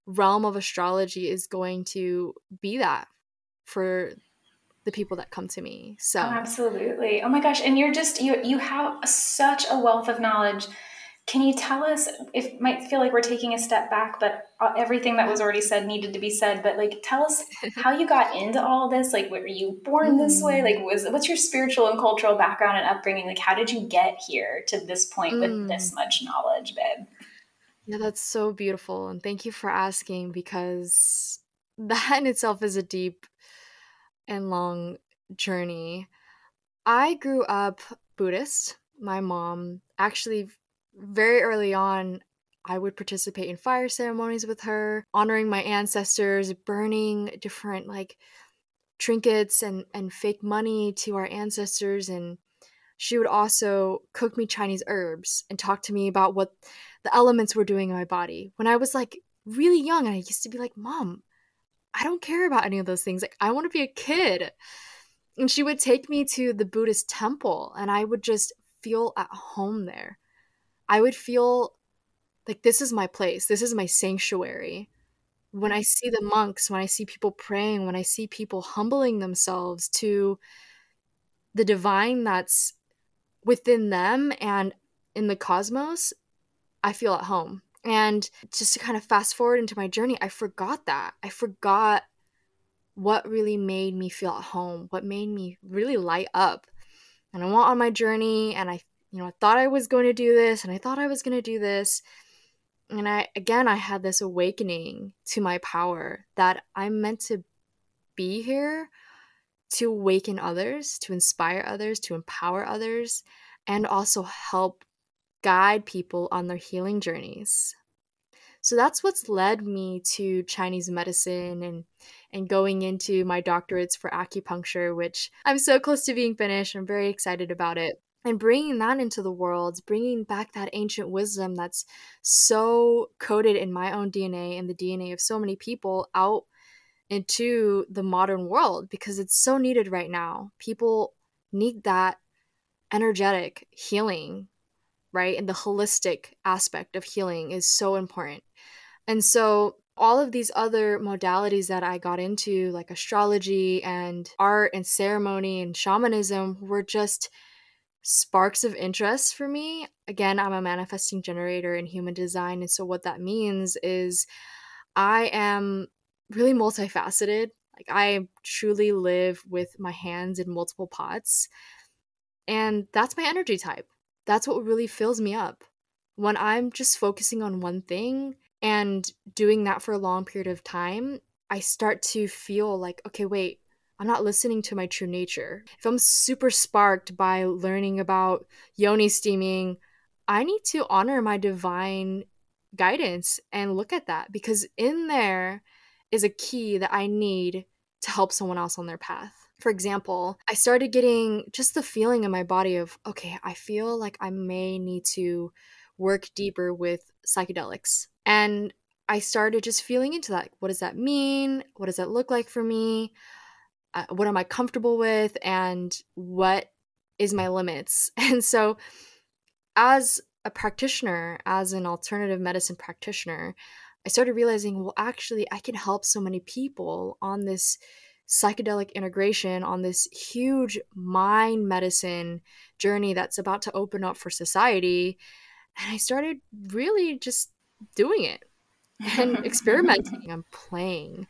realm of astrology is going to be that for the people that come to me. So oh, absolutely. Oh my gosh, and you're just you you have such a wealth of knowledge can you tell us it might feel like we're taking a step back but uh, everything that was already said needed to be said but like tell us how you got into all this like were you born this way like was what's your spiritual and cultural background and upbringing like how did you get here to this point mm. with this much knowledge babe yeah that's so beautiful and thank you for asking because that in itself is a deep and long journey i grew up buddhist my mom actually very early on, I would participate in fire ceremonies with her, honoring my ancestors, burning different like trinkets and, and fake money to our ancestors. And she would also cook me Chinese herbs and talk to me about what the elements were doing in my body. When I was like really young, and I used to be like, Mom, I don't care about any of those things. Like, I want to be a kid. And she would take me to the Buddhist temple, and I would just feel at home there. I would feel like this is my place, this is my sanctuary. When I see the monks, when I see people praying, when I see people humbling themselves to the divine that's within them and in the cosmos, I feel at home. And just to kind of fast forward into my journey, I forgot that. I forgot what really made me feel at home, what made me really light up. And I went on my journey and I you know, I thought I was going to do this and I thought I was going to do this. And I, again, I had this awakening to my power that I'm meant to be here to awaken others, to inspire others, to empower others, and also help guide people on their healing journeys. So that's what's led me to Chinese medicine and and going into my doctorates for acupuncture, which I'm so close to being finished. I'm very excited about it and bringing that into the world, bringing back that ancient wisdom that's so coded in my own DNA and the DNA of so many people out into the modern world because it's so needed right now. People need that energetic healing, right? And the holistic aspect of healing is so important. And so, all of these other modalities that I got into, like astrology and art and ceremony and shamanism, were just sparks of interest for me. Again, I'm a manifesting generator in human design. And so, what that means is I am really multifaceted. Like, I truly live with my hands in multiple pots. And that's my energy type. That's what really fills me up. When I'm just focusing on one thing and doing that for a long period of time, I start to feel like, okay, wait, I'm not listening to my true nature. If I'm super sparked by learning about yoni steaming, I need to honor my divine guidance and look at that because in there is a key that I need to help someone else on their path. For example, I started getting just the feeling in my body of, okay, I feel like I may need to work deeper with psychedelics. And I started just feeling into that. What does that mean? What does that look like for me? uh, what am I comfortable with and what is my limits. And so as a practitioner, as an alternative medicine practitioner, I started realizing, well, actually, I can help so many people on this psychedelic integration, on this huge mind medicine journey that's about to open up for society. And I started really just doing it and experimenting. I'm playing.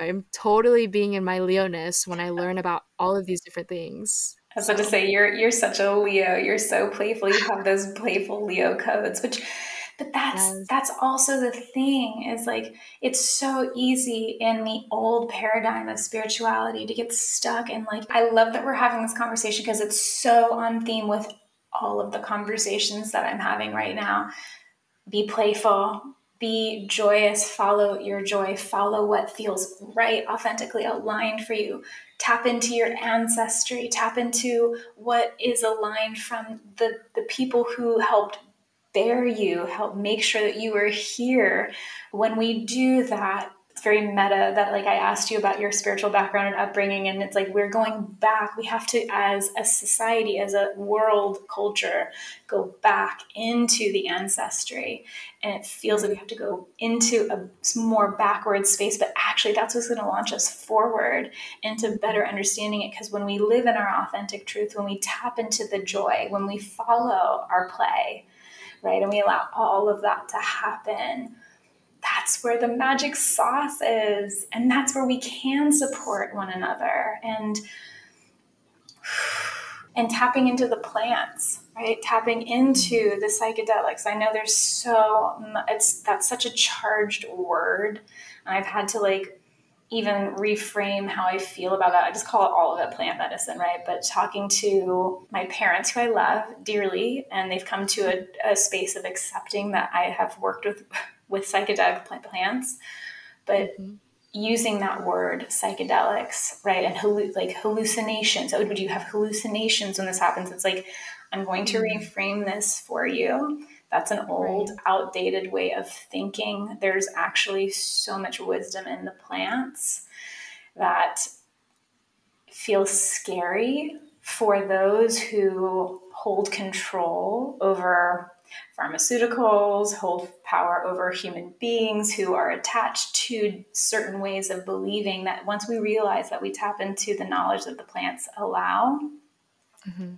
I'm totally being in my Leoness when I learn about all of these different things. I was about to say you're you're such a Leo. You're so playful. You have those playful Leo codes, which but that's yes. that's also the thing is like it's so easy in the old paradigm of spirituality to get stuck and like I love that we're having this conversation because it's so on theme with all of the conversations that I'm having right now. Be playful, be joyous, follow your joy, follow what feels right, authentically aligned for you. Tap into your ancestry, tap into what is aligned from the, the people who helped bear you, help make sure that you are here. When we do that, it's very meta that like I asked you about your spiritual background and upbringing and it's like we're going back. We have to as a society as a world culture go back into the ancestry. And it feels like we have to go into a more backward space but actually that's what's going to launch us forward into better understanding it. Because when we live in our authentic truth when we tap into the joy when we follow our play right? And we allow all of that to happen. That's where the magic sauce is. And that's where we can support one another and and tapping into the plants right tapping into the psychedelics i know there's so it's that's such a charged word i've had to like even reframe how I feel about that. I just call it all of it plant medicine, right? But talking to my parents who I love dearly, and they've come to a, a space of accepting that I have worked with with psychedelic plant plants, but mm-hmm. using that word psychedelics, right? And halluc- like hallucinations. Oh, would you have hallucinations when this happens? It's like I'm going to mm-hmm. reframe this for you that's an old, right. outdated way of thinking. There's actually so much wisdom in the plants that feels scary for those who hold control over pharmaceuticals, hold power over human beings who are attached to certain ways of believing that once we realize that we tap into the knowledge that the plants allow, mm-hmm.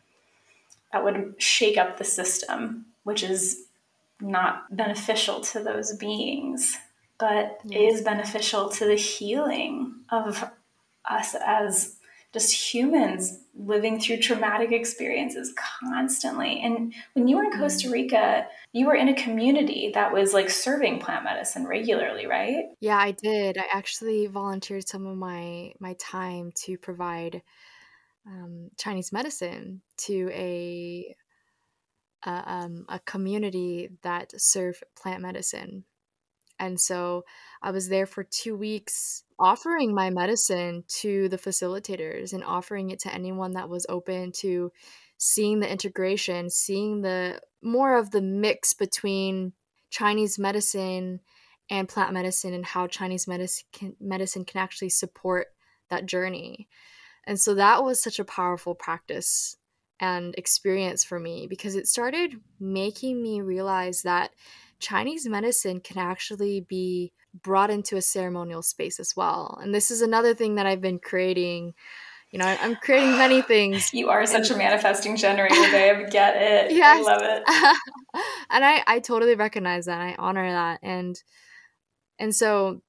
that would shake up the system which is not beneficial to those beings, but yes. is beneficial to the healing of us as just humans living through traumatic experiences constantly. And when you were in Costa mm. Rica, you were in a community that was like serving plant medicine regularly, right? Yeah, I did. I actually volunteered some of my my time to provide um, Chinese medicine to a a, um, a community that serve plant medicine. And so I was there for two weeks offering my medicine to the facilitators and offering it to anyone that was open to seeing the integration, seeing the more of the mix between Chinese medicine and plant medicine and how Chinese medicine can, medicine can actually support that journey. And so that was such a powerful practice and experience for me because it started making me realize that Chinese medicine can actually be brought into a ceremonial space as well. And this is another thing that I've been creating. You know, I'm creating many things. You are such a manifesting generator, babe. Get it. Yes. I love it. and I, I totally recognize that. I honor that. And and so,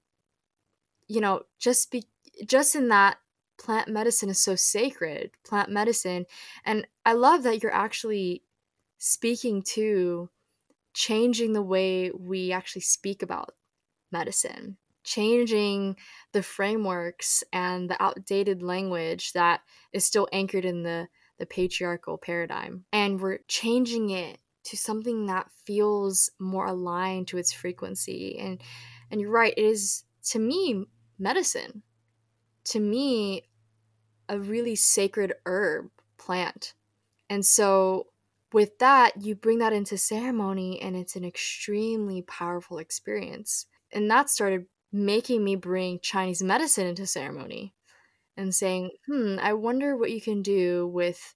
you know, just be just in that plant medicine is so sacred, plant medicine. And I love that you're actually speaking to changing the way we actually speak about medicine, changing the frameworks and the outdated language that is still anchored in the, the patriarchal paradigm. And we're changing it to something that feels more aligned to its frequency. And and you're right, it is to me medicine. To me, a really sacred herb plant. And so with that, you bring that into ceremony and it's an extremely powerful experience. And that started making me bring Chinese medicine into ceremony and saying, hmm, I wonder what you can do with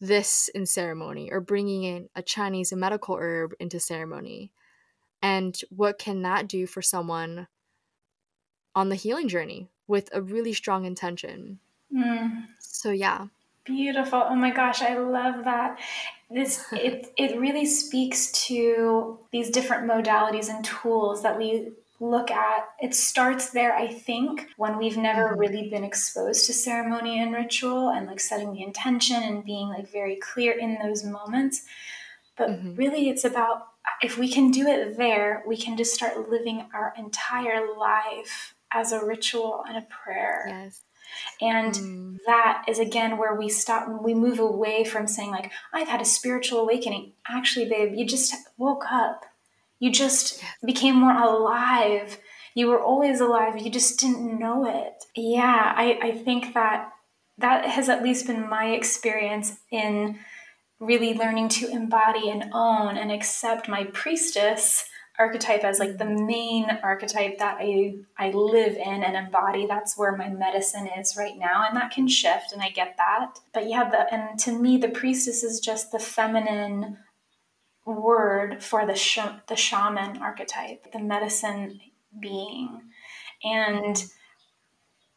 this in ceremony or bringing in a Chinese medical herb into ceremony. And what can that do for someone on the healing journey with a really strong intention? Mm. So yeah. Beautiful. Oh my gosh, I love that. This it it really speaks to these different modalities and tools that we look at. It starts there, I think, when we've never mm-hmm. really been exposed to ceremony and ritual and like setting the intention and being like very clear in those moments. But mm-hmm. really it's about if we can do it there, we can just start living our entire life as a ritual and a prayer. Yes. And mm. that is again where we stop, we move away from saying, like, I've had a spiritual awakening. Actually, babe, you just woke up. You just became more alive. You were always alive. You just didn't know it. Yeah, I, I think that that has at least been my experience in really learning to embody and own and accept my priestess archetype as like the main archetype that I I live in and embody. That's where my medicine is right now, and that can shift, and I get that. But yeah, the and to me, the priestess is just the feminine word for the sh- the shaman archetype, the medicine being, and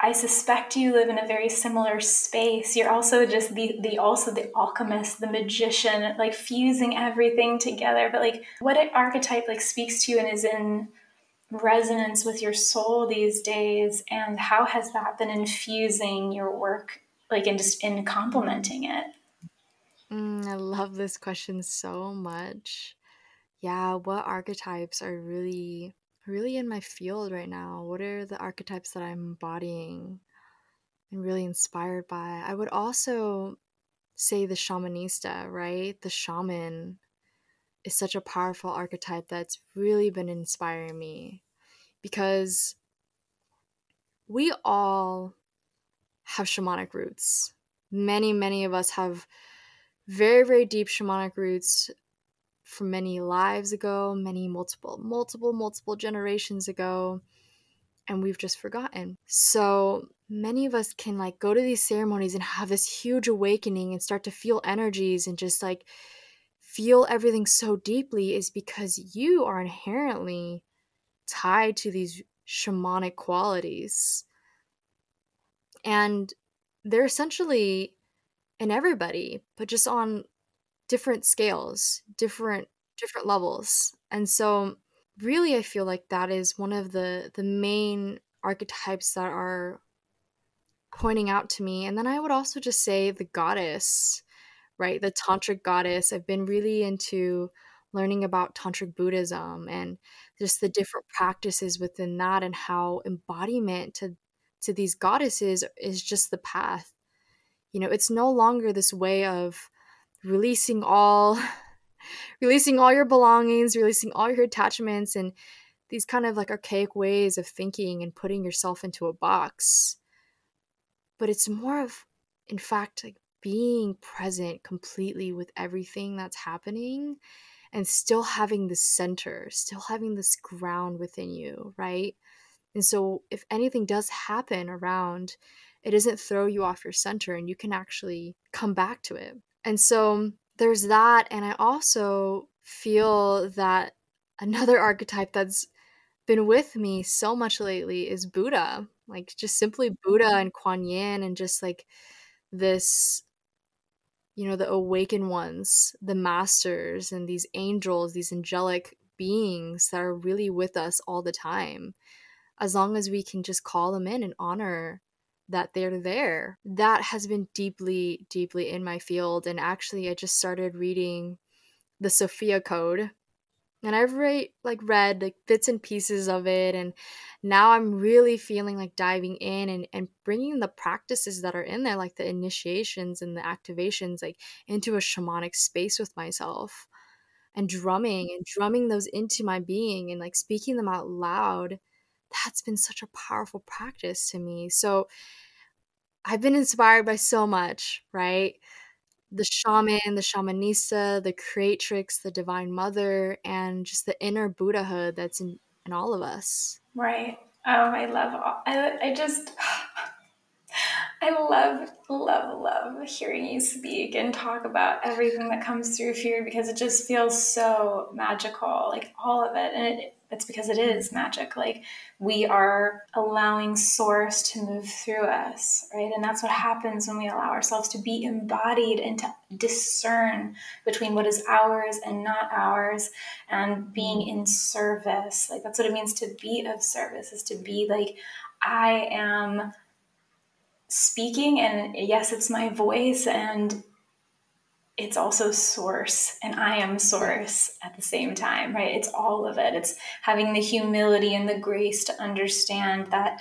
I suspect you live in a very similar space. You're also just the the also the alchemist, the magician, like fusing everything together. But like what archetype like speaks to you and is in resonance with your soul these days and how has that been infusing your work like in just in complementing it? Mm, I love this question so much. Yeah, what archetypes are really really in my field right now? What are the archetypes that I'm embodying and really inspired by? I would also say the shamanista, right? The shaman is such a powerful archetype that's really been inspiring me because we all have shamanic roots. Many, many of us have very, very deep shamanic roots from many lives ago, many multiple, multiple, multiple generations ago, and we've just forgotten. So many of us can like go to these ceremonies and have this huge awakening and start to feel energies and just like feel everything so deeply is because you are inherently tied to these shamanic qualities. And they're essentially in everybody, but just on different scales, different different levels. And so really I feel like that is one of the the main archetypes that are pointing out to me. And then I would also just say the goddess, right? The tantric goddess. I've been really into learning about tantric Buddhism and just the different practices within that and how embodiment to to these goddesses is just the path. You know, it's no longer this way of releasing all releasing all your belongings, releasing all your attachments and these kind of like archaic ways of thinking and putting yourself into a box. But it's more of in fact like being present completely with everything that's happening and still having this center, still having this ground within you, right? And so if anything does happen around, it doesn't throw you off your center and you can actually come back to it. And so there's that. And I also feel that another archetype that's been with me so much lately is Buddha. Like just simply Buddha mm-hmm. and Kuan Yin and just like this you know the awakened ones the masters and these angels these angelic beings that are really with us all the time as long as we can just call them in and honor that they're there. That has been deeply, deeply in my field. And actually, I just started reading the Sophia Code. And I've read, like read like bits and pieces of it, and now I'm really feeling like diving in and, and bringing the practices that are in there, like the initiations and the activations, like into a shamanic space with myself, and drumming and drumming those into my being and like speaking them out loud. That's been such a powerful practice to me. So I've been inspired by so much, right? The shaman, the shamanista, the creatrix, the divine mother, and just the inner Buddhahood that's in, in all of us. Right. Oh, I love I, I just, I love, love, love hearing you speak and talk about everything that comes through here because it just feels so magical, like all of it. And it, it's because it is magic. Like we are allowing source to move through us, right? And that's what happens when we allow ourselves to be embodied and to discern between what is ours and not ours and being mm. in service. Like that's what it means to be of service, is to be like, I am speaking and yes, it's my voice and it's also source and I am source at the same time, right? It's all of it. It's having the humility and the grace to understand that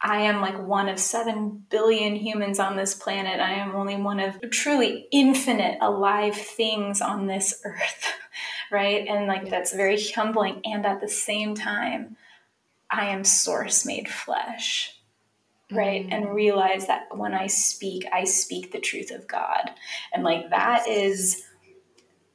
I am like one of 7 billion humans on this planet. I am only one of truly infinite alive things on this earth, right? And like that's very humbling. And at the same time, I am source made flesh right mm-hmm. and realize that when i speak i speak the truth of god and like that is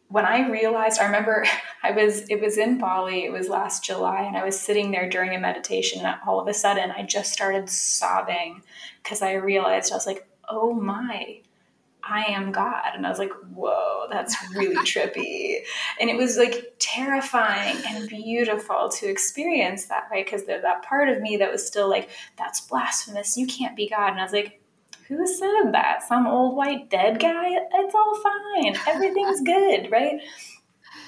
when i realized i remember i was it was in bali it was last july and i was sitting there during a meditation and all of a sudden i just started sobbing because i realized i was like oh my I am God. And I was like, whoa, that's really trippy. And it was like terrifying and beautiful to experience that, right? Because there's that part of me that was still like, that's blasphemous. You can't be God. And I was like, who said that? Some old white dead guy? It's all fine. Everything's good, right?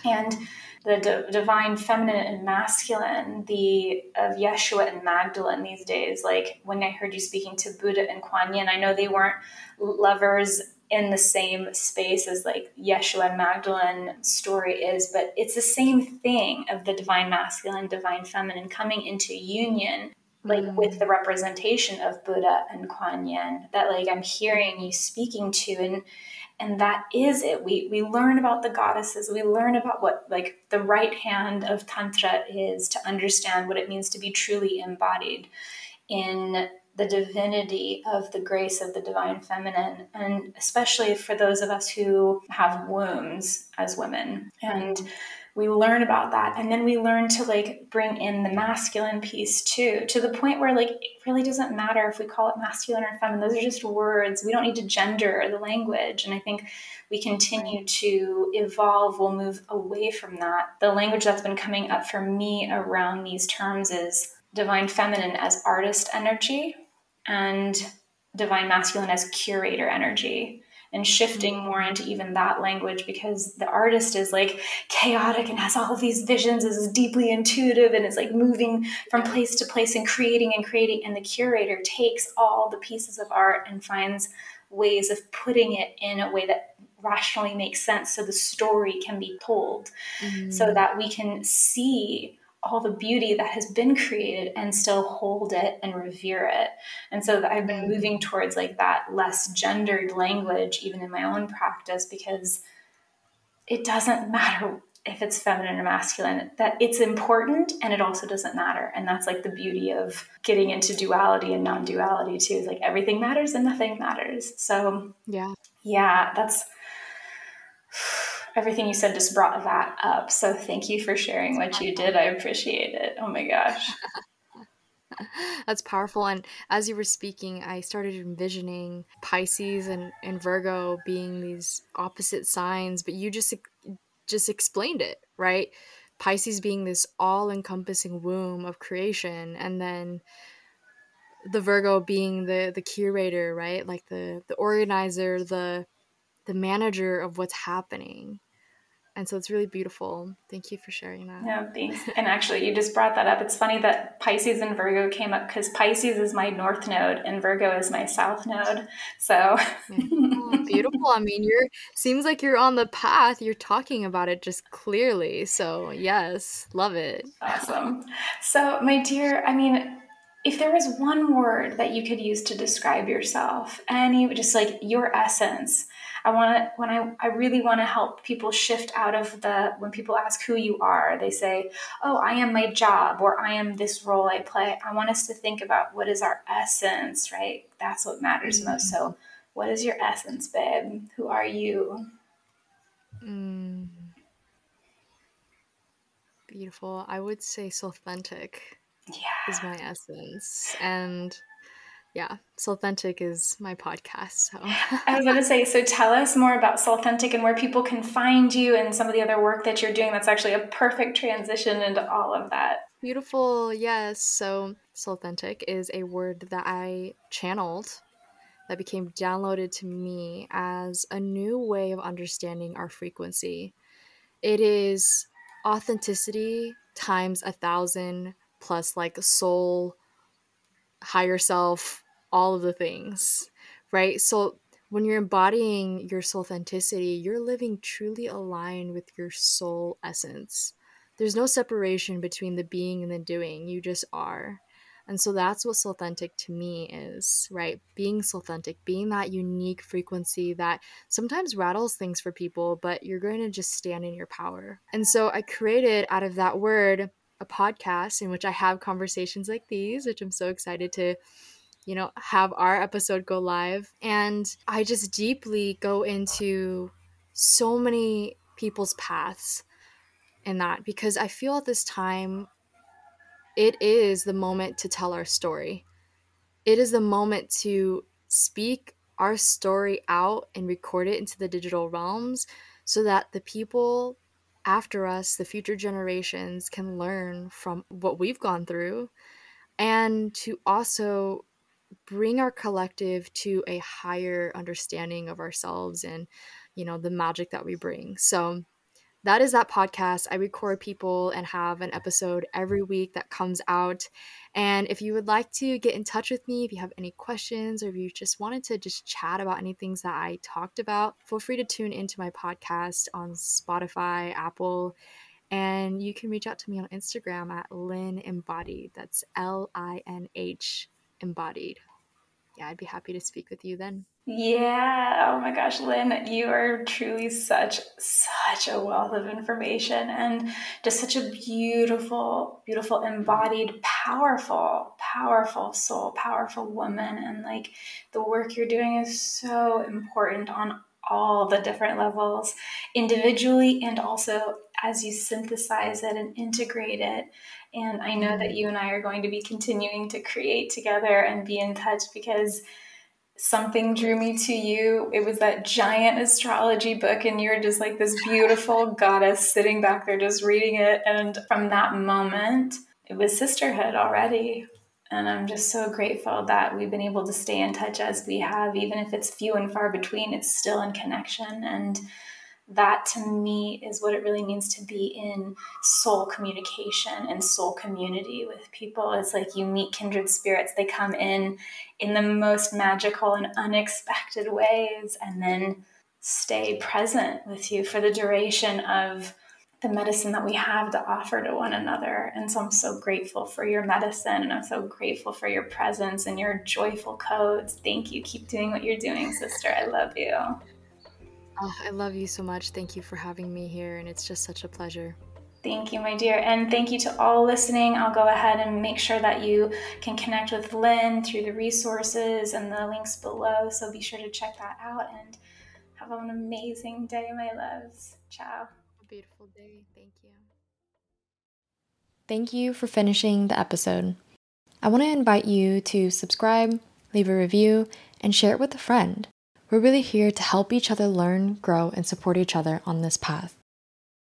And the divine feminine and masculine, the of Yeshua and Magdalene these days. Like when I heard you speaking to Buddha and Kuan Yin, I know they weren't lovers in the same space as like Yeshua and Magdalene story is, but it's the same thing of the divine masculine, divine feminine coming into union like mm. with the representation of Buddha and Kuan Yin that like I'm hearing you speaking to and and that is it we we learn about the goddesses we learn about what like the right hand of tantra is to understand what it means to be truly embodied in the divinity of the grace of the divine feminine and especially for those of us who have wombs as women. And we learn about that. And then we learn to like bring in the masculine piece too to the point where like it really doesn't matter if we call it masculine or feminine. Those are just words. We don't need to gender the language. And i think we continue to evolve. We'll move away from that. The language that's been coming up for me around these terms is divine feminine as artist energy and divine masculine as curator energy and shifting more into even that language because the artist is like chaotic and has all of these visions is deeply intuitive and is like moving from place to place and creating and creating and the curator takes all the pieces of art and finds ways of putting it in a way that rationally makes sense so the story can be told mm-hmm. so that we can see all the beauty that has been created and still hold it and revere it. And so I've been mm. moving towards like that less gendered language even in my own practice because it doesn't matter if it's feminine or masculine that it's important and it also doesn't matter and that's like the beauty of getting into duality and non-duality too is like everything matters and nothing matters so yeah yeah that's everything you said just brought that up. So thank you for sharing what you did. I appreciate it. Oh my gosh. That's powerful. And as you were speaking, I started envisioning Pisces and, and Virgo being these opposite signs, but you just just explained it, right? Pisces being this all-encompassing womb of creation, and then the Virgo being the the curator, right? Like the the organizer, the the manager of what's happening and so it's really beautiful. Thank you for sharing that. Yeah, thanks. And actually, you just brought that up. It's funny that Pisces and Virgo came up because Pisces is my north node and Virgo is my south node. So oh, beautiful. I mean, you're seems like you're on the path. You're talking about it just clearly. So yes, love it. Awesome. So, my dear, I mean, if there was one word that you could use to describe yourself, any just like your essence I want to when I I really want to help people shift out of the when people ask who you are, they say, "Oh, I am my job," or "I am this role I play." I want us to think about what is our essence, right? That's what matters mm-hmm. most. So, what is your essence, babe? Who are you? Mm. Beautiful. I would say Soulthentic. Yeah. Is my essence. And yeah, Soulthentic is my podcast. So I was going to say, so tell us more about Soulthentic and where people can find you and some of the other work that you're doing. That's actually a perfect transition into all of that. Beautiful, yes. So Soulthentic is a word that I channeled that became downloaded to me as a new way of understanding our frequency. It is authenticity times a thousand plus like soul higher self all of the things, right? So when you're embodying your soul authenticity, you're living truly aligned with your soul essence. There's no separation between the being and the doing. You just are. And so that's what authentic to me is, right? Being authentic, being that unique frequency that sometimes rattles things for people, but you're going to just stand in your power. And so I created out of that word a podcast in which I have conversations like these, which I'm so excited to you know, have our episode go live. And I just deeply go into so many people's paths in that because I feel at this time it is the moment to tell our story. It is the moment to speak our story out and record it into the digital realms so that the people after us, the future generations, can learn from what we've gone through and to also bring our collective to a higher understanding of ourselves and you know the magic that we bring so that is that podcast. I record people and have an episode every week that comes out. And if you would like to get in touch with me, if you have any questions or if you just wanted to just chat about any things that I talked about, feel free to tune into my podcast on Spotify, Apple, and you can reach out to me on Instagram at Linh Embodied. That's L I N H Embodied. Yeah, I'd be happy to speak with you then. Yeah. Oh my gosh, Lynn, you are truly such, such a wealth of information and just such a beautiful, beautiful, embodied, powerful, powerful soul, powerful woman. And like the work you're doing is so important on all the different levels, individually and also as you synthesize it and integrate it. And I know that mm-hmm. you and I are going to be continuing to create together and be in touch because something drew me to you. It was that giant astrology book, and you're just like this beautiful goddess sitting back there just reading it. And from that moment, it was sisterhood already. And I'm just so grateful that we've been able to stay in touch as we have, even if it's few and far between, it's still in connection. And that to me is what it really means to be in soul communication and soul community with people. It's like you meet kindred spirits, they come in in the most magical and unexpected ways, and then stay present with you for the duration of the medicine that we have to offer to one another. And so I'm so grateful for your medicine and I'm so grateful for your presence and your joyful codes. Thank you. Keep doing what you're doing, sister. I love you. Oh, I love you so much. Thank you for having me here, and it's just such a pleasure. Thank you, my dear. And thank you to all listening. I'll go ahead and make sure that you can connect with Lynn through the resources and the links below. So be sure to check that out and have an amazing day, my loves. Ciao. A beautiful day. Thank you. Thank you for finishing the episode. I want to invite you to subscribe, leave a review, and share it with a friend. We're really here to help each other learn, grow, and support each other on this path.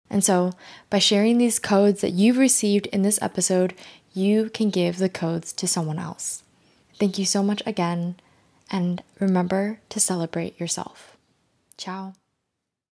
And so, by sharing these codes that you've received in this episode, you can give the codes to someone else. Thank you so much again, and remember to celebrate yourself. Ciao.